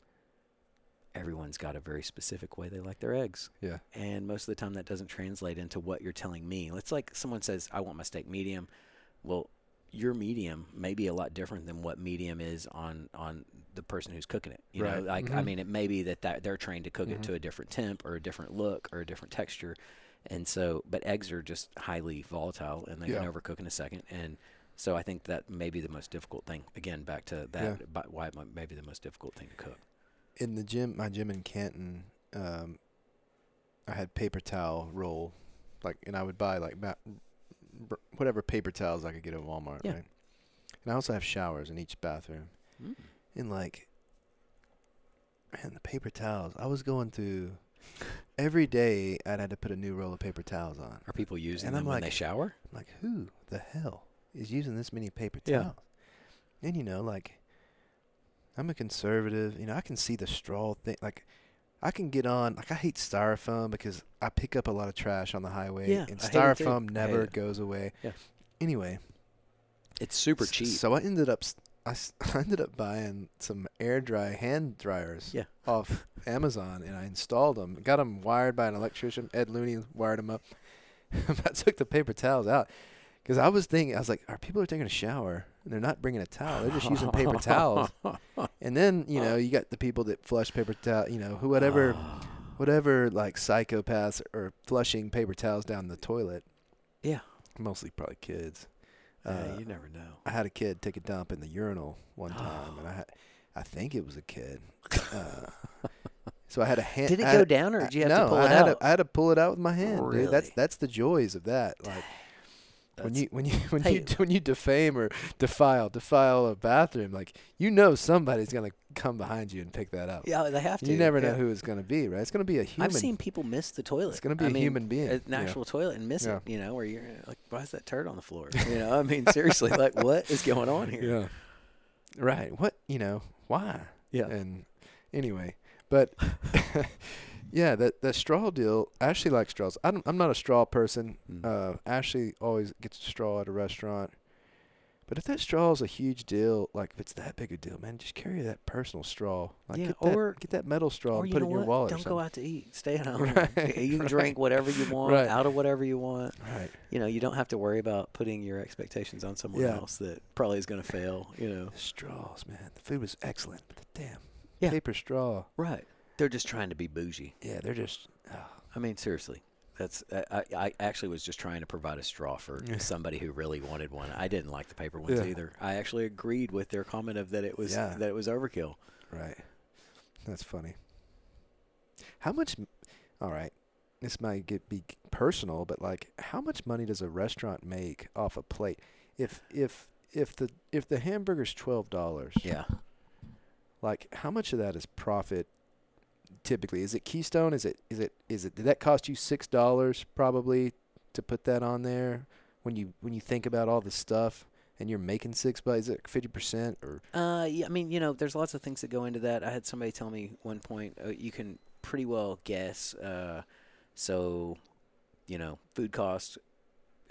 S2: everyone's got a very specific way they like their eggs,
S1: Yeah.
S2: and most of the time that doesn't translate into what you're telling me. It's like someone says, "I want my steak medium." Well, your medium may be a lot different than what medium is on on the person who's cooking it. You
S1: Right.
S2: know, like I
S1: Mhm.
S2: mean, it may be that, that they're trained to cook it
S1: Mhm.
S2: to a different temp or a different look or a different texture, and so. But eggs are just highly volatile, and they
S1: Yeah.
S2: can overcook in a second, and so I think that may be the most difficult thing. Again, back to that,
S1: Yeah.
S2: why it might- may be the most difficult thing to cook.
S1: in the gym, my gym in Canton, um, I had paper towel roll, like, and I would buy like whatever paper towels I could get at Walmart,
S2: Yeah.
S1: right? And I also have showers in each bathroom, and like, man, the paper towels. I was going through every day. I'd had to put a new roll of paper towels on.
S2: Are people using
S1: And
S2: them
S1: I'm
S2: when they
S1: like-
S2: shower?
S1: I'm like, who the hell is using this many paper towels Yeah. And you know, like, I'm a conservative. You know, I can see the straw thing. Like, I can get on. Like I hate styrofoam because I pick up a lot of trash on the highway,
S2: Yeah,
S1: and styrofoam never goes away.
S2: Yeah.
S1: Anyway,
S2: It's super cheap.
S1: So I ended up I, s- I ended up buying some air dry hand dryers
S2: Yeah.
S1: off Amazon, and I installed them. Got them wired by an electrician. Ed Looney wired them up. I took the paper towels out because I was thinking, I was like, "Are people are taking a shower and they're not bringing a towel? They're just using paper towels." And then you know you got the people that flush paper towel. You know who whatever whatever like psychopaths are flushing paper towels down the toilet.
S2: Yeah.
S1: Mostly probably kids.
S2: Yeah,
S1: Uh,
S2: you never know.
S1: I had a kid take a dump in the urinal one time, and I, had, I think it was a kid. Uh, so I had a hand.
S2: Did it
S1: I
S2: go
S1: had-
S2: down, or did you have
S1: no,
S2: to pull
S1: I
S2: it
S1: had
S2: out?
S1: To, I had to pull it out with my hand. Dude. That's that's the joys of that. Like when you when you when
S2: Hey.
S1: you when you defame or defile defile a bathroom, like you know somebody's gonna come behind you and pick that up.
S2: yeah, they have to.
S1: You never know
S2: yeah.
S1: who it's gonna be, right? It's gonna be a human.
S2: I've seen people miss the toilet.
S1: It's gonna be
S2: I
S1: a
S2: mean,
S1: human being,
S2: an
S1: yeah.
S2: actual toilet, and miss
S1: Yeah.
S2: it. You know, where you're like, why is that turd on the floor? You know, I mean, seriously, like, what is going on here?
S1: Yeah. Right. What you know? Why?
S2: Yeah.
S1: And anyway, but yeah, that that straw deal. Ashley likes straws. I I'm not a straw person.
S2: Mm.
S1: Uh, Ashley always gets a straw at a restaurant. But if that straw is a huge deal, like if it's that big a deal, man, just carry that personal straw. Like
S2: Yeah,
S1: get that,
S2: or-
S1: get that metal straw and put it in your
S2: what?
S1: wallet.
S2: Don't go out to eat. Stay at home.
S1: Right,
S2: You can
S1: right.
S2: drink whatever you want,
S1: Right.
S2: out of whatever you want.
S1: Right.
S2: You know, you don't have to worry about putting your expectations on someone
S1: Yeah.
S2: else that probably is going to fail. You know,
S1: straws, man. The food was excellent, but the damn
S2: Yeah.
S1: paper straw.
S2: right? They're just trying to be bougie.
S1: Yeah, they're just. ah.
S2: I mean, seriously. That's I, I, I actually was just trying to provide a straw for
S1: Yeah.
S2: somebody who really wanted one. I didn't like the paper ones
S1: Yeah.
S2: either. I actually agreed with their comment of that it was
S1: Yeah.
S2: that it was overkill.
S1: Right. That's funny. How much? All right. This might get be personal, but like, how much money does a restaurant make off a plate? If if if the if the hamburger's twelve dollars,
S2: Yeah.
S1: like how much of that is profit? Typically, is it Keystone? Is it is it is it? Did that cost you six dollars probably to put that on there? When you when you think about all the stuff and you're making six bucks, is it fifty percent or?
S2: Uh, yeah, I mean, you know, there's lots of things that go into that. I had somebody tell me one point uh, you can pretty well guess. Uh, so, you know, food costs.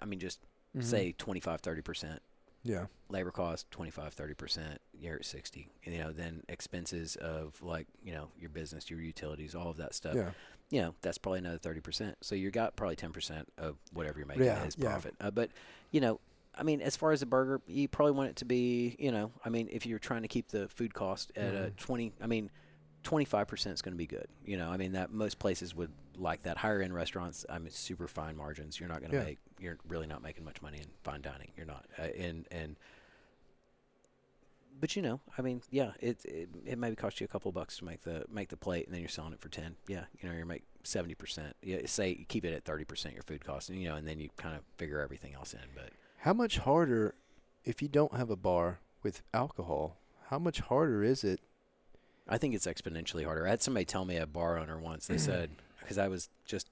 S2: I mean, just
S1: Mhm.
S2: say 25, 30 percent.
S1: Yeah,
S2: Labor cost 25, 30 percent. You're at 60. You know, then expenses of like you know your business, your utilities, all of that stuff.
S1: yeah,
S2: You know, that's probably another 30 percent. So you got probably 10 percent of whatever you're making
S1: Yeah,
S2: is
S1: yeah.
S2: profit. Uh, but you know. I mean, as far as a burger, you probably want it to be, you know, I mean, if you're trying to keep the food cost at a
S1: Mhm.
S2: 20, I mean, 25% is going to be good. You know, I mean, that most places would like that. Higher end restaurants, I mean, super fine margins. You're not going to
S1: Yeah.
S2: make, you're really not making much money in fine dining. You're not. Uh, and, and, but you know, I mean, yeah, it, it it maybe cost you a couple bucks to make the make the plate, and then you're selling it for ten. Yeah, you know, you're make seventy percent. Yeah, say keep it at thirty percent your food cost, and you know, and then you kind of figure everything else in. But
S1: How much harder, if you don't have a bar with alcohol, how much harder is it?
S2: I think it's exponentially harder. I had somebody tell me a bar owner once. They said because I was just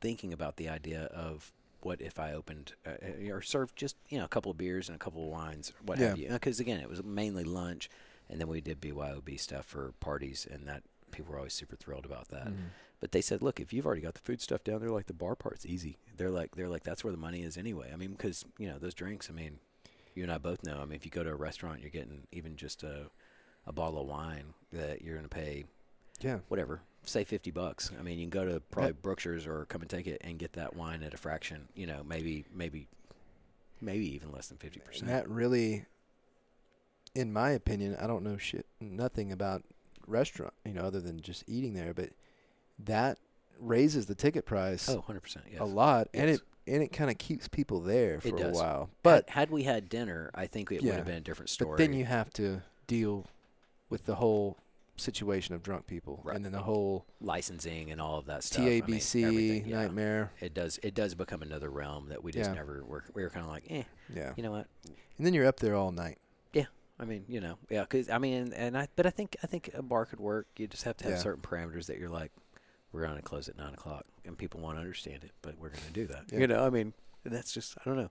S2: thinking about the idea of what if I opened uh, uh, or served just you know a couple of beers and a couple of wines, or what have you. Because again, it was mainly lunch, and then we did BYOB stuff for parties, and that people were always super thrilled about that. But they said, look, if you've already got the food stuff down there, like the bar part's easy. They're like, they're like, that's where the money is anyway. I mean, because you know those drinks. I mean, you and I both know. I mean, if you go to a restaurant, you're getting even just a a bottle of wine that you're going to pay
S1: Yeah.
S2: whatever, say fifty bucks. I mean, you can go to probably Brookshire's or come and take it and get that wine at a fraction. You know, maybe maybe maybe even less than fifty
S1: And
S2: percent.
S1: that really, in my opinion, I don't know shit, nothing about restaurant, you know, other than just eating there, but that raises the ticket price
S2: Oh, 100 percent. Yes.
S1: a lot, and it and it kind of keeps people there for a while.
S2: But
S1: But
S2: had we had dinner, I think it would have been a different story.
S1: but then you have to deal with the whole situation of drunk people,
S2: Right.
S1: and then the whole
S2: licensing and all of that stuff. I mean,
S1: TABC
S2: yeah.
S1: nightmare.
S2: It does. It does become another realm that we just
S1: Yeah.
S2: never were. We were kind of like, eh,
S1: Yeah,
S2: you know what?
S1: and then you're up there all night.
S2: Yeah, I mean, you know, yeah. Because I mean, and, and I, but I think I think a bar could work. You just have to have
S1: Yeah.
S2: certain parameters that you're like, we're going to close at nine o'clock, and people won't understand it, but we're going to do that. You know, I mean, that's just I don't know.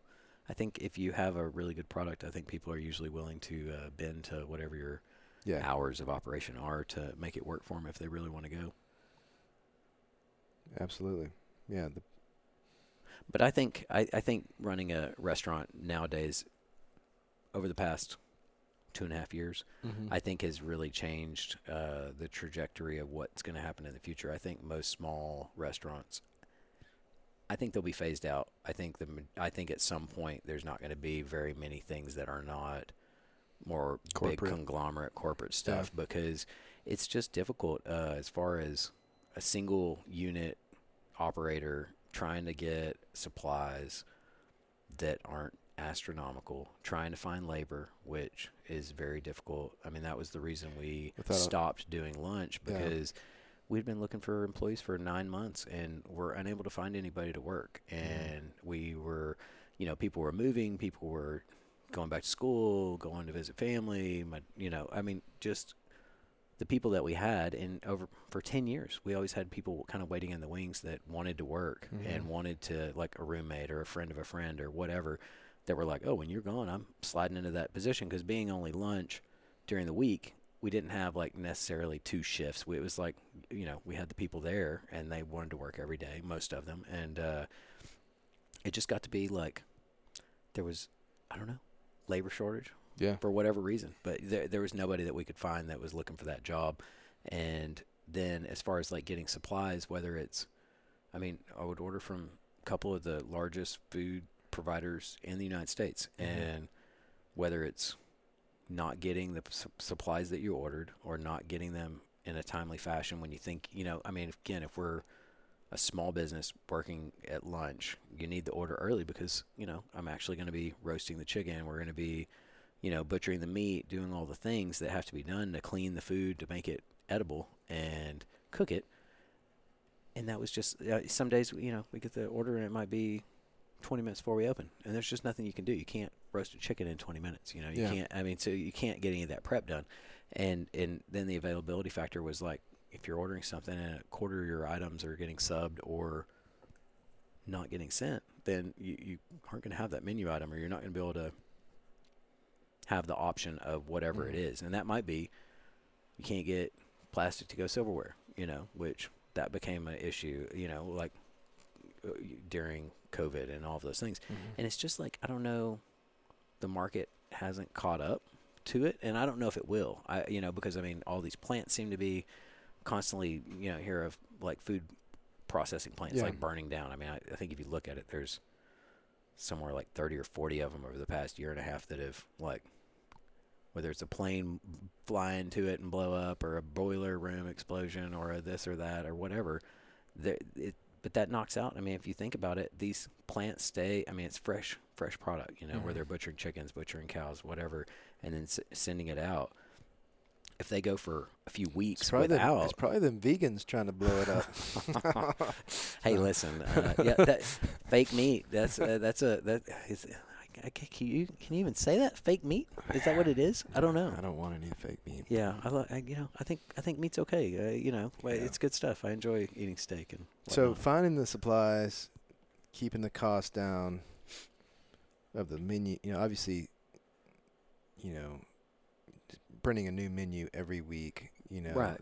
S2: I think if you have a really good product, I think people are usually willing to uh, bend to whatever your
S1: Yeah,
S2: hours of operation are to make it work for them if they really want to go.
S1: Absolutely. Yeah. The,
S2: But I think I, I think running a restaurant nowadays, over the past two and a half years,
S1: Mm-hmm.
S2: I think has really changed uh, the trajectory of what's going to happen in the future. I think most small restaurants, I think they'll be phased out. I think the I think at some point there's not going to be very many things that are not more big conglomerate corporate stuff because it's just difficult uh, as far as a single unit operator trying to get supplies that aren't astronomical, trying to find labor, which is very difficult. I mean, that was the reason we
S1: Without
S2: stopped doing lunch
S1: Yeah.
S2: because we'd been looking for employees for nine months and were unable to find anybody to work.
S1: Mm-hmm.
S2: And we were, you know, people were moving, people were going back to school, going to visit family. My, you know, I mean, just the people that we had in over for 10 years we always had people kind of waiting in the wings that wanted to work
S1: Mhm.
S2: and wanted to like a roommate or a friend of a friend or whatever that were like oh when you're gone i'm sliding into that position because being only lunch during the week we didn't have like necessarily two shifts we, it was like you know we had the people there and they wanted to work every day most of them and uh, it just got to be like there was i don't know labor shortage
S1: yeah.
S2: for whatever reason. But there, there was nobody that we could find that was looking for that job. And then as far as like getting supplies, whether it's, I mean, I would order from a couple of the largest food providers in the United States,
S1: Mhm.
S2: and whether it's not getting the su- supplies that you ordered or not getting them in a timely fashion when you think, you know, I mean, again, if we're a small business working at lunch, you need the order early because, you know, I'm actually going to be roasting the chicken. We're going to be, you know, butchering the meat, doing all the things that have to be done to clean the food to make it edible and cook it. And that was just uh, some days, you know, we get the order and it might be 20 minutes before we open, and there's just nothing you can do. You can't roast a chicken in 20 minutes. You know, you
S1: Yeah.
S2: can't. I mean, so you can't get any of that prep done. And and then the availability factor was like, if you're ordering something and a quarter of your items are getting subbed or not getting sent, then you, you aren't going to have that menu item, or you're not going to be able to have the option of whatever
S1: Mhm.
S2: it is. And that might be you can't get plastic to go silverware, you know, which that became an issue, you know, like uh, during COVID and all of those things.
S1: Mm-hmm.
S2: And it's just like I don't know, the market hasn't caught up to it, and I don't know if it will. I you know because I mean all these plants seem to be constantly you know hear of like food processing plants
S1: Yeah.
S2: like burning down. I mean I, I think if you look at it, there's somewhere like 30 or 40 of them over the past year and a half that have like whether it's a plane fly into it and blow up or a boiler room explosion or a this or that or whatever there, it, but that knocks out i mean if you think about it these plants stay i mean it's fresh fresh product you know where
S1: Mhm.
S2: they're butchering chickens butchering cows whatever and then s- sending it out if they go for a few
S1: It's
S2: weeks
S1: them,
S2: without
S1: it's probably them vegans trying to blow it up.
S2: hey listen uh, yeah that fake meat that's uh, that's a that is I, I, can you can you even say that fake meat is that what it is i don't know
S1: I don't want any fake meat.
S2: yeah i, li- I you know i think i think meat's okay uh, you know
S1: Yeah.
S2: it's good stuff i enjoy eating steak and
S1: So finding the supplies, keeping the cost down of the menu. You know, obviously, you know, printing a new menu every week. You know,
S2: Right.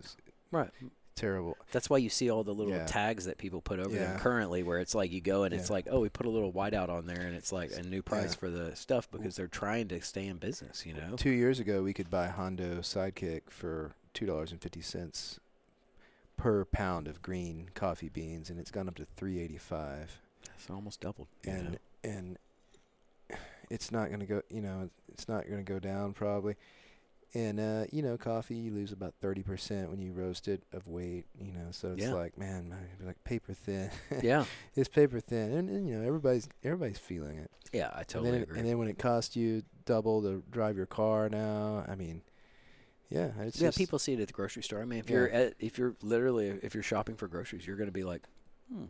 S2: right
S1: terrible.
S2: That's why you see all the little
S1: Yeah.
S2: tags that people put over
S1: Yeah.
S2: them currently, where it's like you go and it's like, oh, we put a little whiteout on there, and it's like a new price
S1: Yeah.
S2: for the stuff because they're trying to stay in business, you know.
S1: Two years ago, we could buy Hondo Sidekick for two dollars and fifty cents per pound of green coffee beans, and it's gone up to three eighty five.
S2: It's almost doubled.
S1: and
S2: know.
S1: and it's not going to go you know it's not going to go down probably and uh you know coffee you lose about 30% when you roast it of weight you know so it's
S2: Yeah.
S1: like man my- like paper thin
S2: yeah,
S1: it's paper thin and, and you know everybody's everybody's feeling it
S2: yeah, I
S1: and
S2: totally
S1: then,
S2: agree.
S1: and then when it costs you double to drive your car now i mean yeah it's
S2: yeah,
S1: just,
S2: people see it at the grocery store. I mean, if
S1: Yeah.
S2: you're at, if you're literally if you're shopping for groceries, you're going to be like, hmm,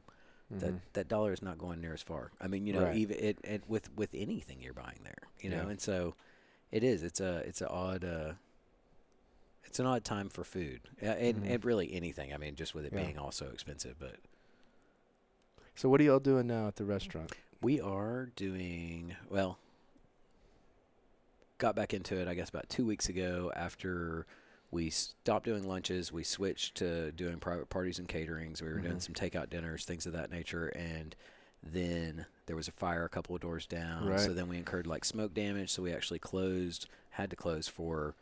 S2: that
S1: mhm.
S2: that dollar is not going near as far. I mean, you know,
S1: Right.
S2: even it, it with with anything you're buying there, you know, and so it is. It's a it's an odd. Uh, it's an odd time for food, uh, and,
S1: Mhm.
S2: and really anything. I mean, just with it
S1: Yeah.
S2: being all so expensive. But
S1: so what are y'all doing now at the restaurant
S2: we are doing well. Got back into it, I guess, about two weeks ago after we stopped doing lunches. We switched to doing private parties and caterings. We were doing
S1: Mhm.
S2: some takeout dinners, things of that nature, and then there was a fire a couple of doors down.
S1: Right.
S2: So then we incurred like smoke damage. So we actually closed, had to close for,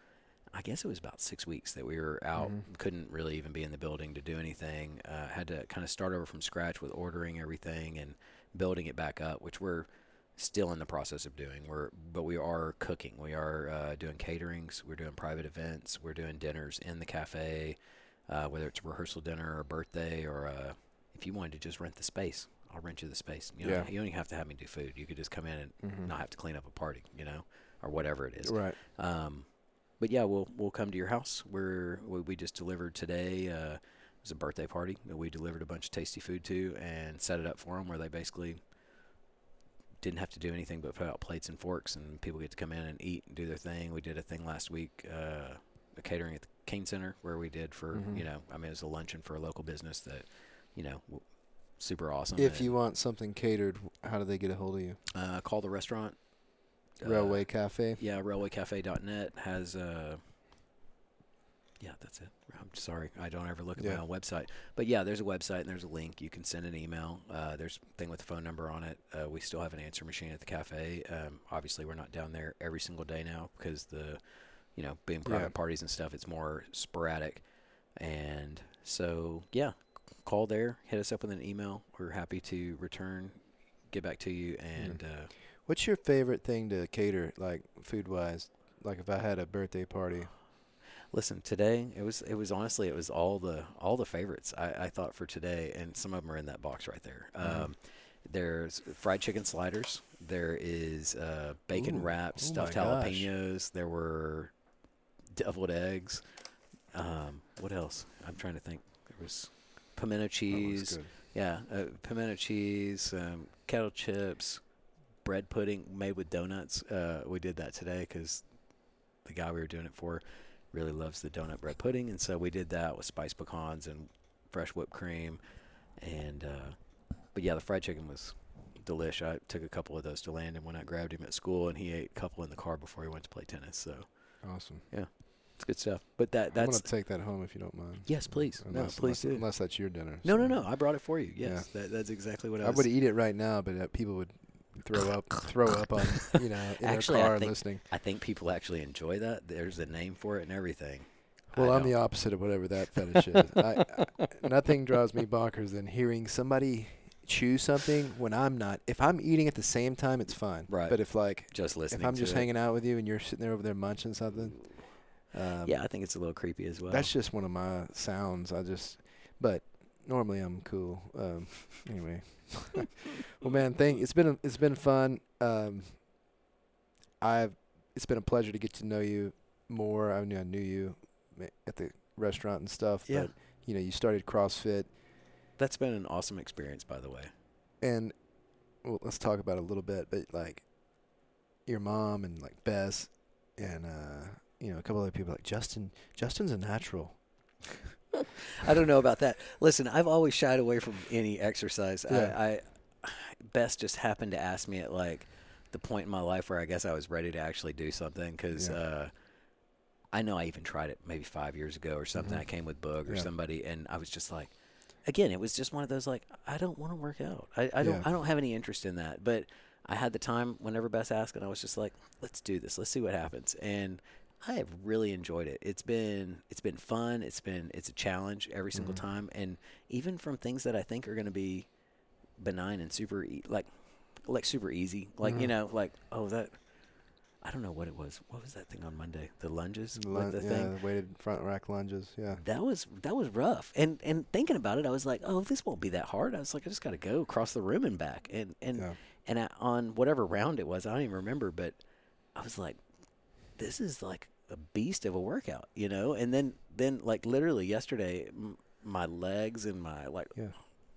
S2: I guess it was about six weeks that we were out.
S1: Mhm.
S2: Couldn't really even be in the building to do anything. Uh, had to kind of start over from scratch with ordering everything and building it back up, which we're still in the process of doing. We're but we are cooking. We are uh, doing caterings. We're doing private events. We're doing dinners in the cafe, uh, whether it's a rehearsal dinner or a birthday or uh, if you wanted to just rent the space, I'll rent you the space. You know,
S1: Yeah.
S2: you don't even have to have me do food. You could just come in and
S1: Mhm.
S2: not have to clean up a party, you know, or whatever it is.
S1: Right.
S2: Um, but yeah, we'll we'll come to your house. We're we, we just delivered today. Uh, it was a birthday party that we delivered a bunch of tasty food to and set it up for them, where they basically didn't have to do anything but put out plates and forks, and people get to come in and eat and do their thing. We did a thing last week, uh, a catering at the Kane Center, where we did for
S1: Mhm.
S2: you know, I mean, it was a luncheon for a local business that, you know, w- super awesome.
S1: If
S2: and,
S1: you want something catered, how do they get a hold of you?
S2: uh, call the restaurant. uh,
S1: Railway Cafe.
S2: yeah, railwaycafe.net has uh yeah, that's it. I'm sorry, I don't ever look at
S1: Yeah.
S2: my own website. But yeah, there's a website and there's a link. You can send an email. Uh, there's a thing with the phone number on it. Uh, we still have an answer machine at the cafe. Um, obviously, we're not down there every single day now because the, you know, being private
S1: Yeah.
S2: parties and stuff, it's more sporadic. And so, yeah, call there, hit us up with an email. We're happy to return, get back to you, and uh,
S1: What's your favorite thing to cater, like food wise? Like if I had a birthday party.
S2: Listen, today it was it was honestly it was all the all the favorites I, I thought for today, and some of them are in that box right there.
S1: Mhm.
S2: Um, there's fried chicken sliders. There is uh, bacon
S1: Ooh.
S2: wrapped
S1: Oh
S2: stuffed
S1: my gosh.
S2: jalapenos. There were deviled eggs. Um, what else? I'm trying to think. There was pimento cheese. Yeah, uh, pimento cheese, um, kettle chips, bread pudding made with donuts. Uh, we did that today because the guy we were doing it for really loves the donut bread pudding, and so we did that with spiced pecans and fresh whipped cream. And uh, but yeah, the fried chicken was delish. I took a couple of those to Landon when I grabbed him at school, and he ate a couple in the car before he went to play tennis. So
S1: Awesome.
S2: It's good stuff. But that that's.
S1: I'm gonna take that home if you don't mind.
S2: yes, please. no,
S1: Unless,
S2: please
S1: unless,
S2: do.
S1: Unless that's your dinner.
S2: no, no,
S1: so.
S2: no. I brought it for you. Yes, that, that's exactly what I was.
S1: I would eat it right now, but uh, people would throw up, throw up on you know in
S2: Actually,
S1: their car
S2: think-
S1: listening.
S2: I think people actually enjoy that. There's a name for it and everything.
S1: Well,
S2: I
S1: I'm the opposite of whatever that fetish is. I, I, nothing draws me bonkers than hearing somebody chew something when I'm not. If I'm eating at the same time, it's fine.
S2: Right.
S1: But if like
S2: just listening.
S1: if I'm just
S2: it.
S1: hanging out with you and you're sitting there over there munching something, um,
S2: yeah, I think it's a little creepy as well.
S1: that's just one of my sounds. I just, but normally I'm cool. Um, anyway, well, man, thank. It's been it's been fun. Um, I've it's been a pleasure to get to know you more. I knew I knew you at the restaurant and stuff.
S2: Yeah.
S1: But you know, you started CrossFit,
S2: that's been an awesome experience, by the way.
S1: and well, let's talk about it a little bit. But like your mom and like Bess and uh, you know a couple other people like Justin. Justin's a natural.
S2: I don't know about that. Listen, I've always shied away from any exercise.
S1: Yeah.
S2: I, I Bess just happened to ask me at like the point in my life where I guess I was ready to actually do something because
S1: Yeah.
S2: uh, I know I even tried it maybe five years ago or something.
S1: Mhm.
S2: I came with Boog or
S1: Yeah.
S2: somebody, and I was just like, again, it was just one of those like I don't want to work out. I, I don't. I don't have any interest in that, but. I had the time whenever Bess asked, and I was just like, "Let's do this. Let's see what happens." And I have really enjoyed it. It's been it's been fun. It's been it's a challenge every single
S1: Mhm.
S2: time, and even from things that I think are going to be benign and super e- like like super easy, like you
S1: Mhm.
S2: know, like oh that I don't know what it was. What was that thing on Monday? The lunges
S1: Lun-
S2: with the
S1: yeah,
S2: thing.
S1: the weighted front rack lunges. Yeah.
S2: That was that was rough. And and thinking about it, I was like, oh, this won't be that hard. I was like, I just got to go across the room and back, and and
S1: yeah.
S2: and I, on whatever round it was, I don't even remember, but I was like, this is like a beast of a workout, you know? And then, then like literally yesterday, m- my legs and my, like,
S1: Yeah.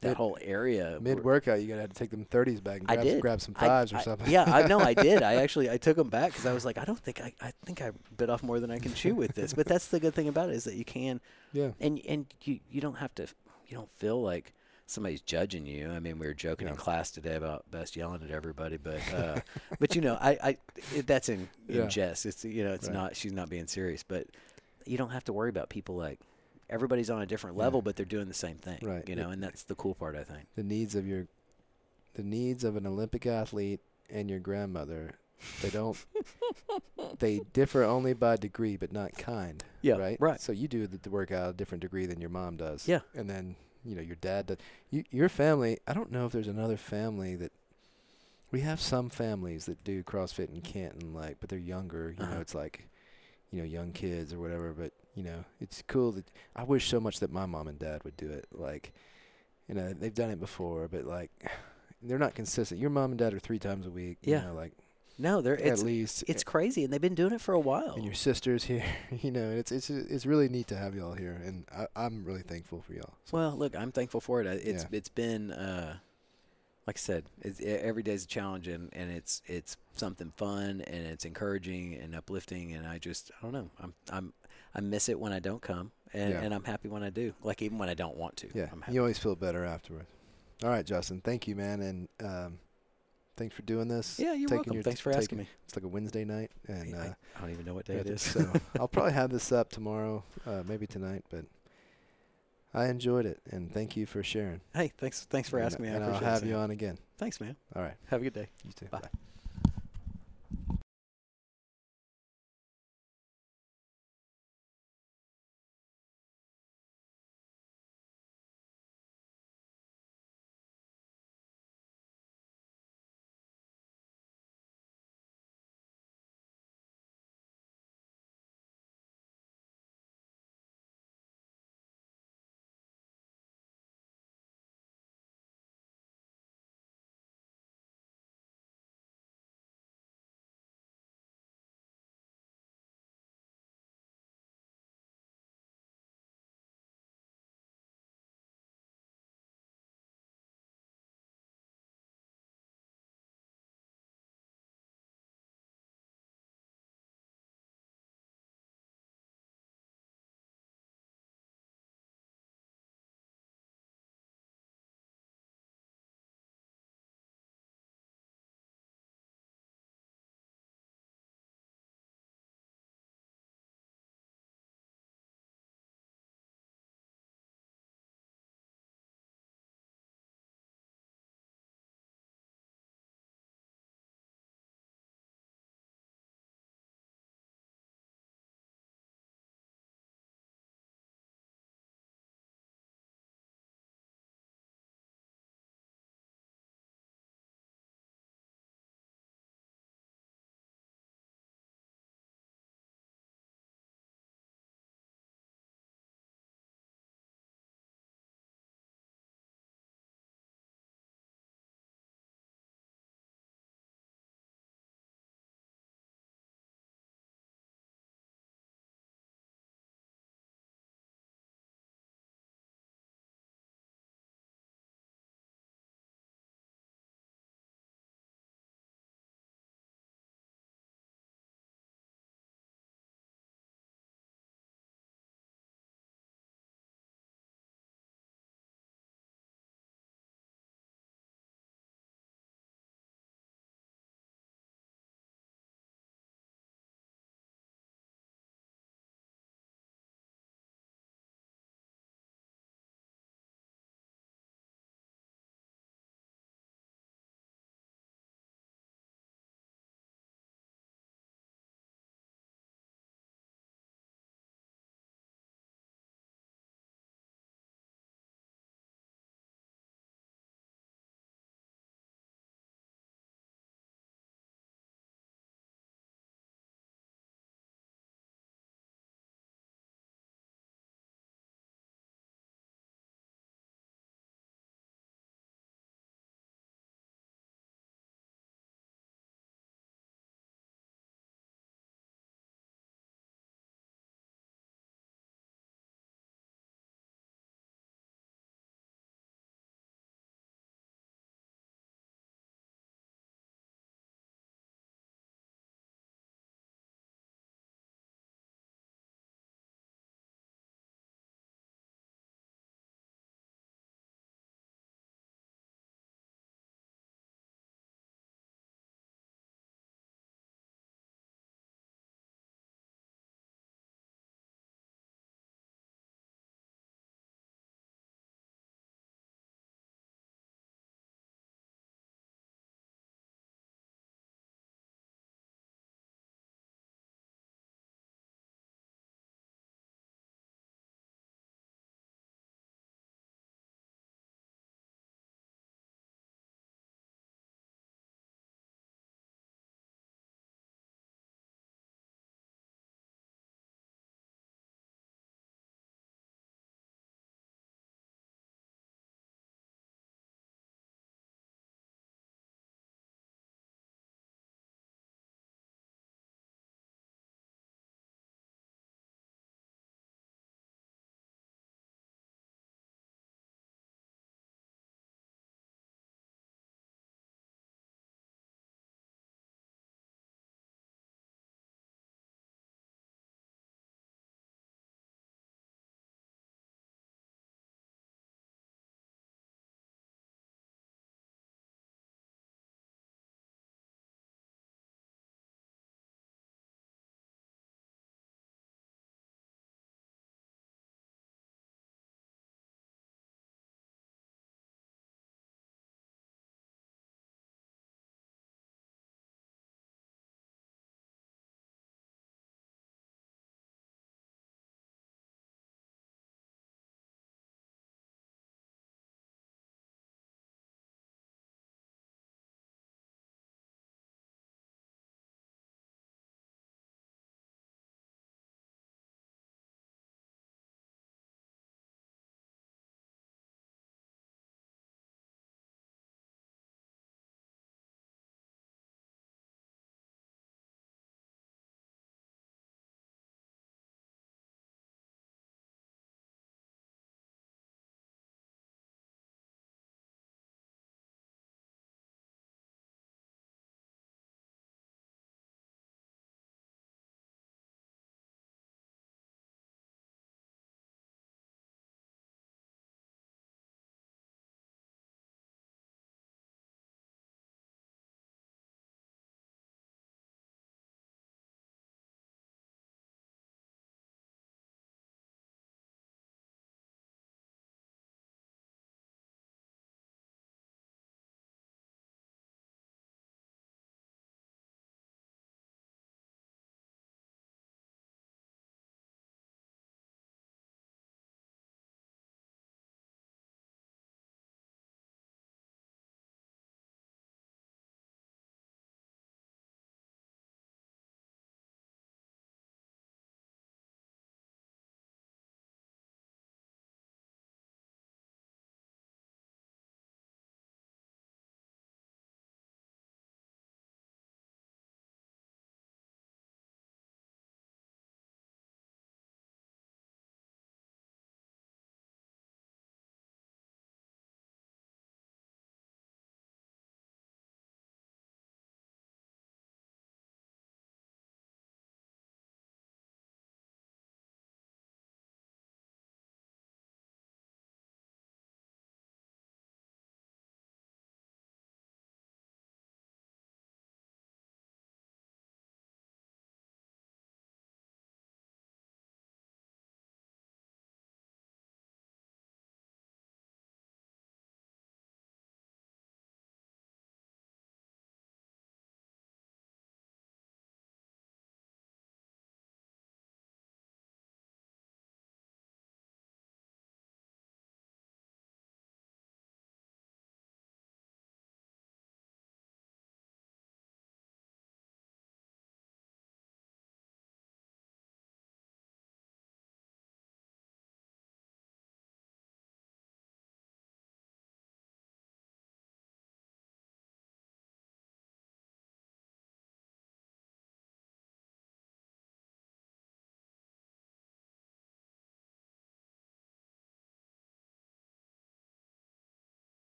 S2: that
S1: Mid-
S2: whole area.
S1: mid workout, you gotta have to take them thirties back and
S2: I
S1: grab,
S2: did.
S1: grab some
S2: I-
S1: fives or
S2: I-
S1: something.
S2: yeah, I know I did. I actually, I took them back because I was like, I don't think I, I think I bit off more than I can chew with this. But that's the good thing about it is that you can,
S1: yeah.
S2: and, and you, you don't have to, you don't feel like, Somebody's judging you. I mean, we were joking in class today about Bess yelling at everybody, but uh, but you know, I, I it, that's in, in
S1: Yeah.
S2: jest. It's you know, it's
S1: Right.
S2: not. She's not being serious, but you don't have to worry about people like everybody's on a different
S1: Yeah.
S2: level, but they're doing the same thing.
S1: Right.
S2: You know,
S1: It-
S2: and that's the cool part, I think.
S1: the needs of your the needs of an Olympic athlete and your grandmother they don't they differ only by degree but not kind
S2: Yeah.
S1: right
S2: Right.
S1: so you do the, the work out a different degree than your mom does
S2: Yeah.
S1: and then you know your dad does you, your family I don't know if there's another family that we have some families that do CrossFit in Canton like but they're younger you
S2: Uh-huh.
S1: know it's like you know young kids or whatever but you know it's cool that I wish so much that my mom and dad would do it like you know they've done it before but like they're not consistent your mom and dad are three times a week
S2: Yeah.
S1: you know like
S2: No, they're
S1: at
S2: it's
S1: least
S2: it's crazy, and they've been doing it for a while.
S1: and your sisters here you know it's it's it's really neat to have y'all here and I, I'm really thankful for y'all so,
S2: Well, look, I'm thankful for it. It's
S1: Yeah.
S2: it's been uh, like I said, it's, every day's a challenge, and, and it's it's something fun, and it's encouraging and uplifting, and I just I don't know, I'm I'm I miss it when I don't come, and,
S1: Yeah.
S2: and I'm happy when I do. Like even when I don't want to.
S1: yeah
S2: I'm happy.
S1: you always feel better afterwards all right Justin thank you man and um thanks for doing this
S2: yeah, you're
S1: taking
S2: welcome.
S1: your-
S2: Thanks for
S1: taking-
S2: asking me.
S1: it's like a Wednesday night and
S2: I,
S1: uh
S2: I don't even know what day it is.
S1: So I'll probably have this up tomorrow, uh, maybe tonight. But I enjoyed it, and thank you for sharing.
S2: hey, thanks thanks for
S1: and,
S2: asking me. I
S1: And I'll
S2: appreciate
S1: have
S2: it.
S1: you on again.
S2: Thanks, man.
S1: All right,
S2: Have a good day.
S1: you too.
S2: Bye.
S1: Bye.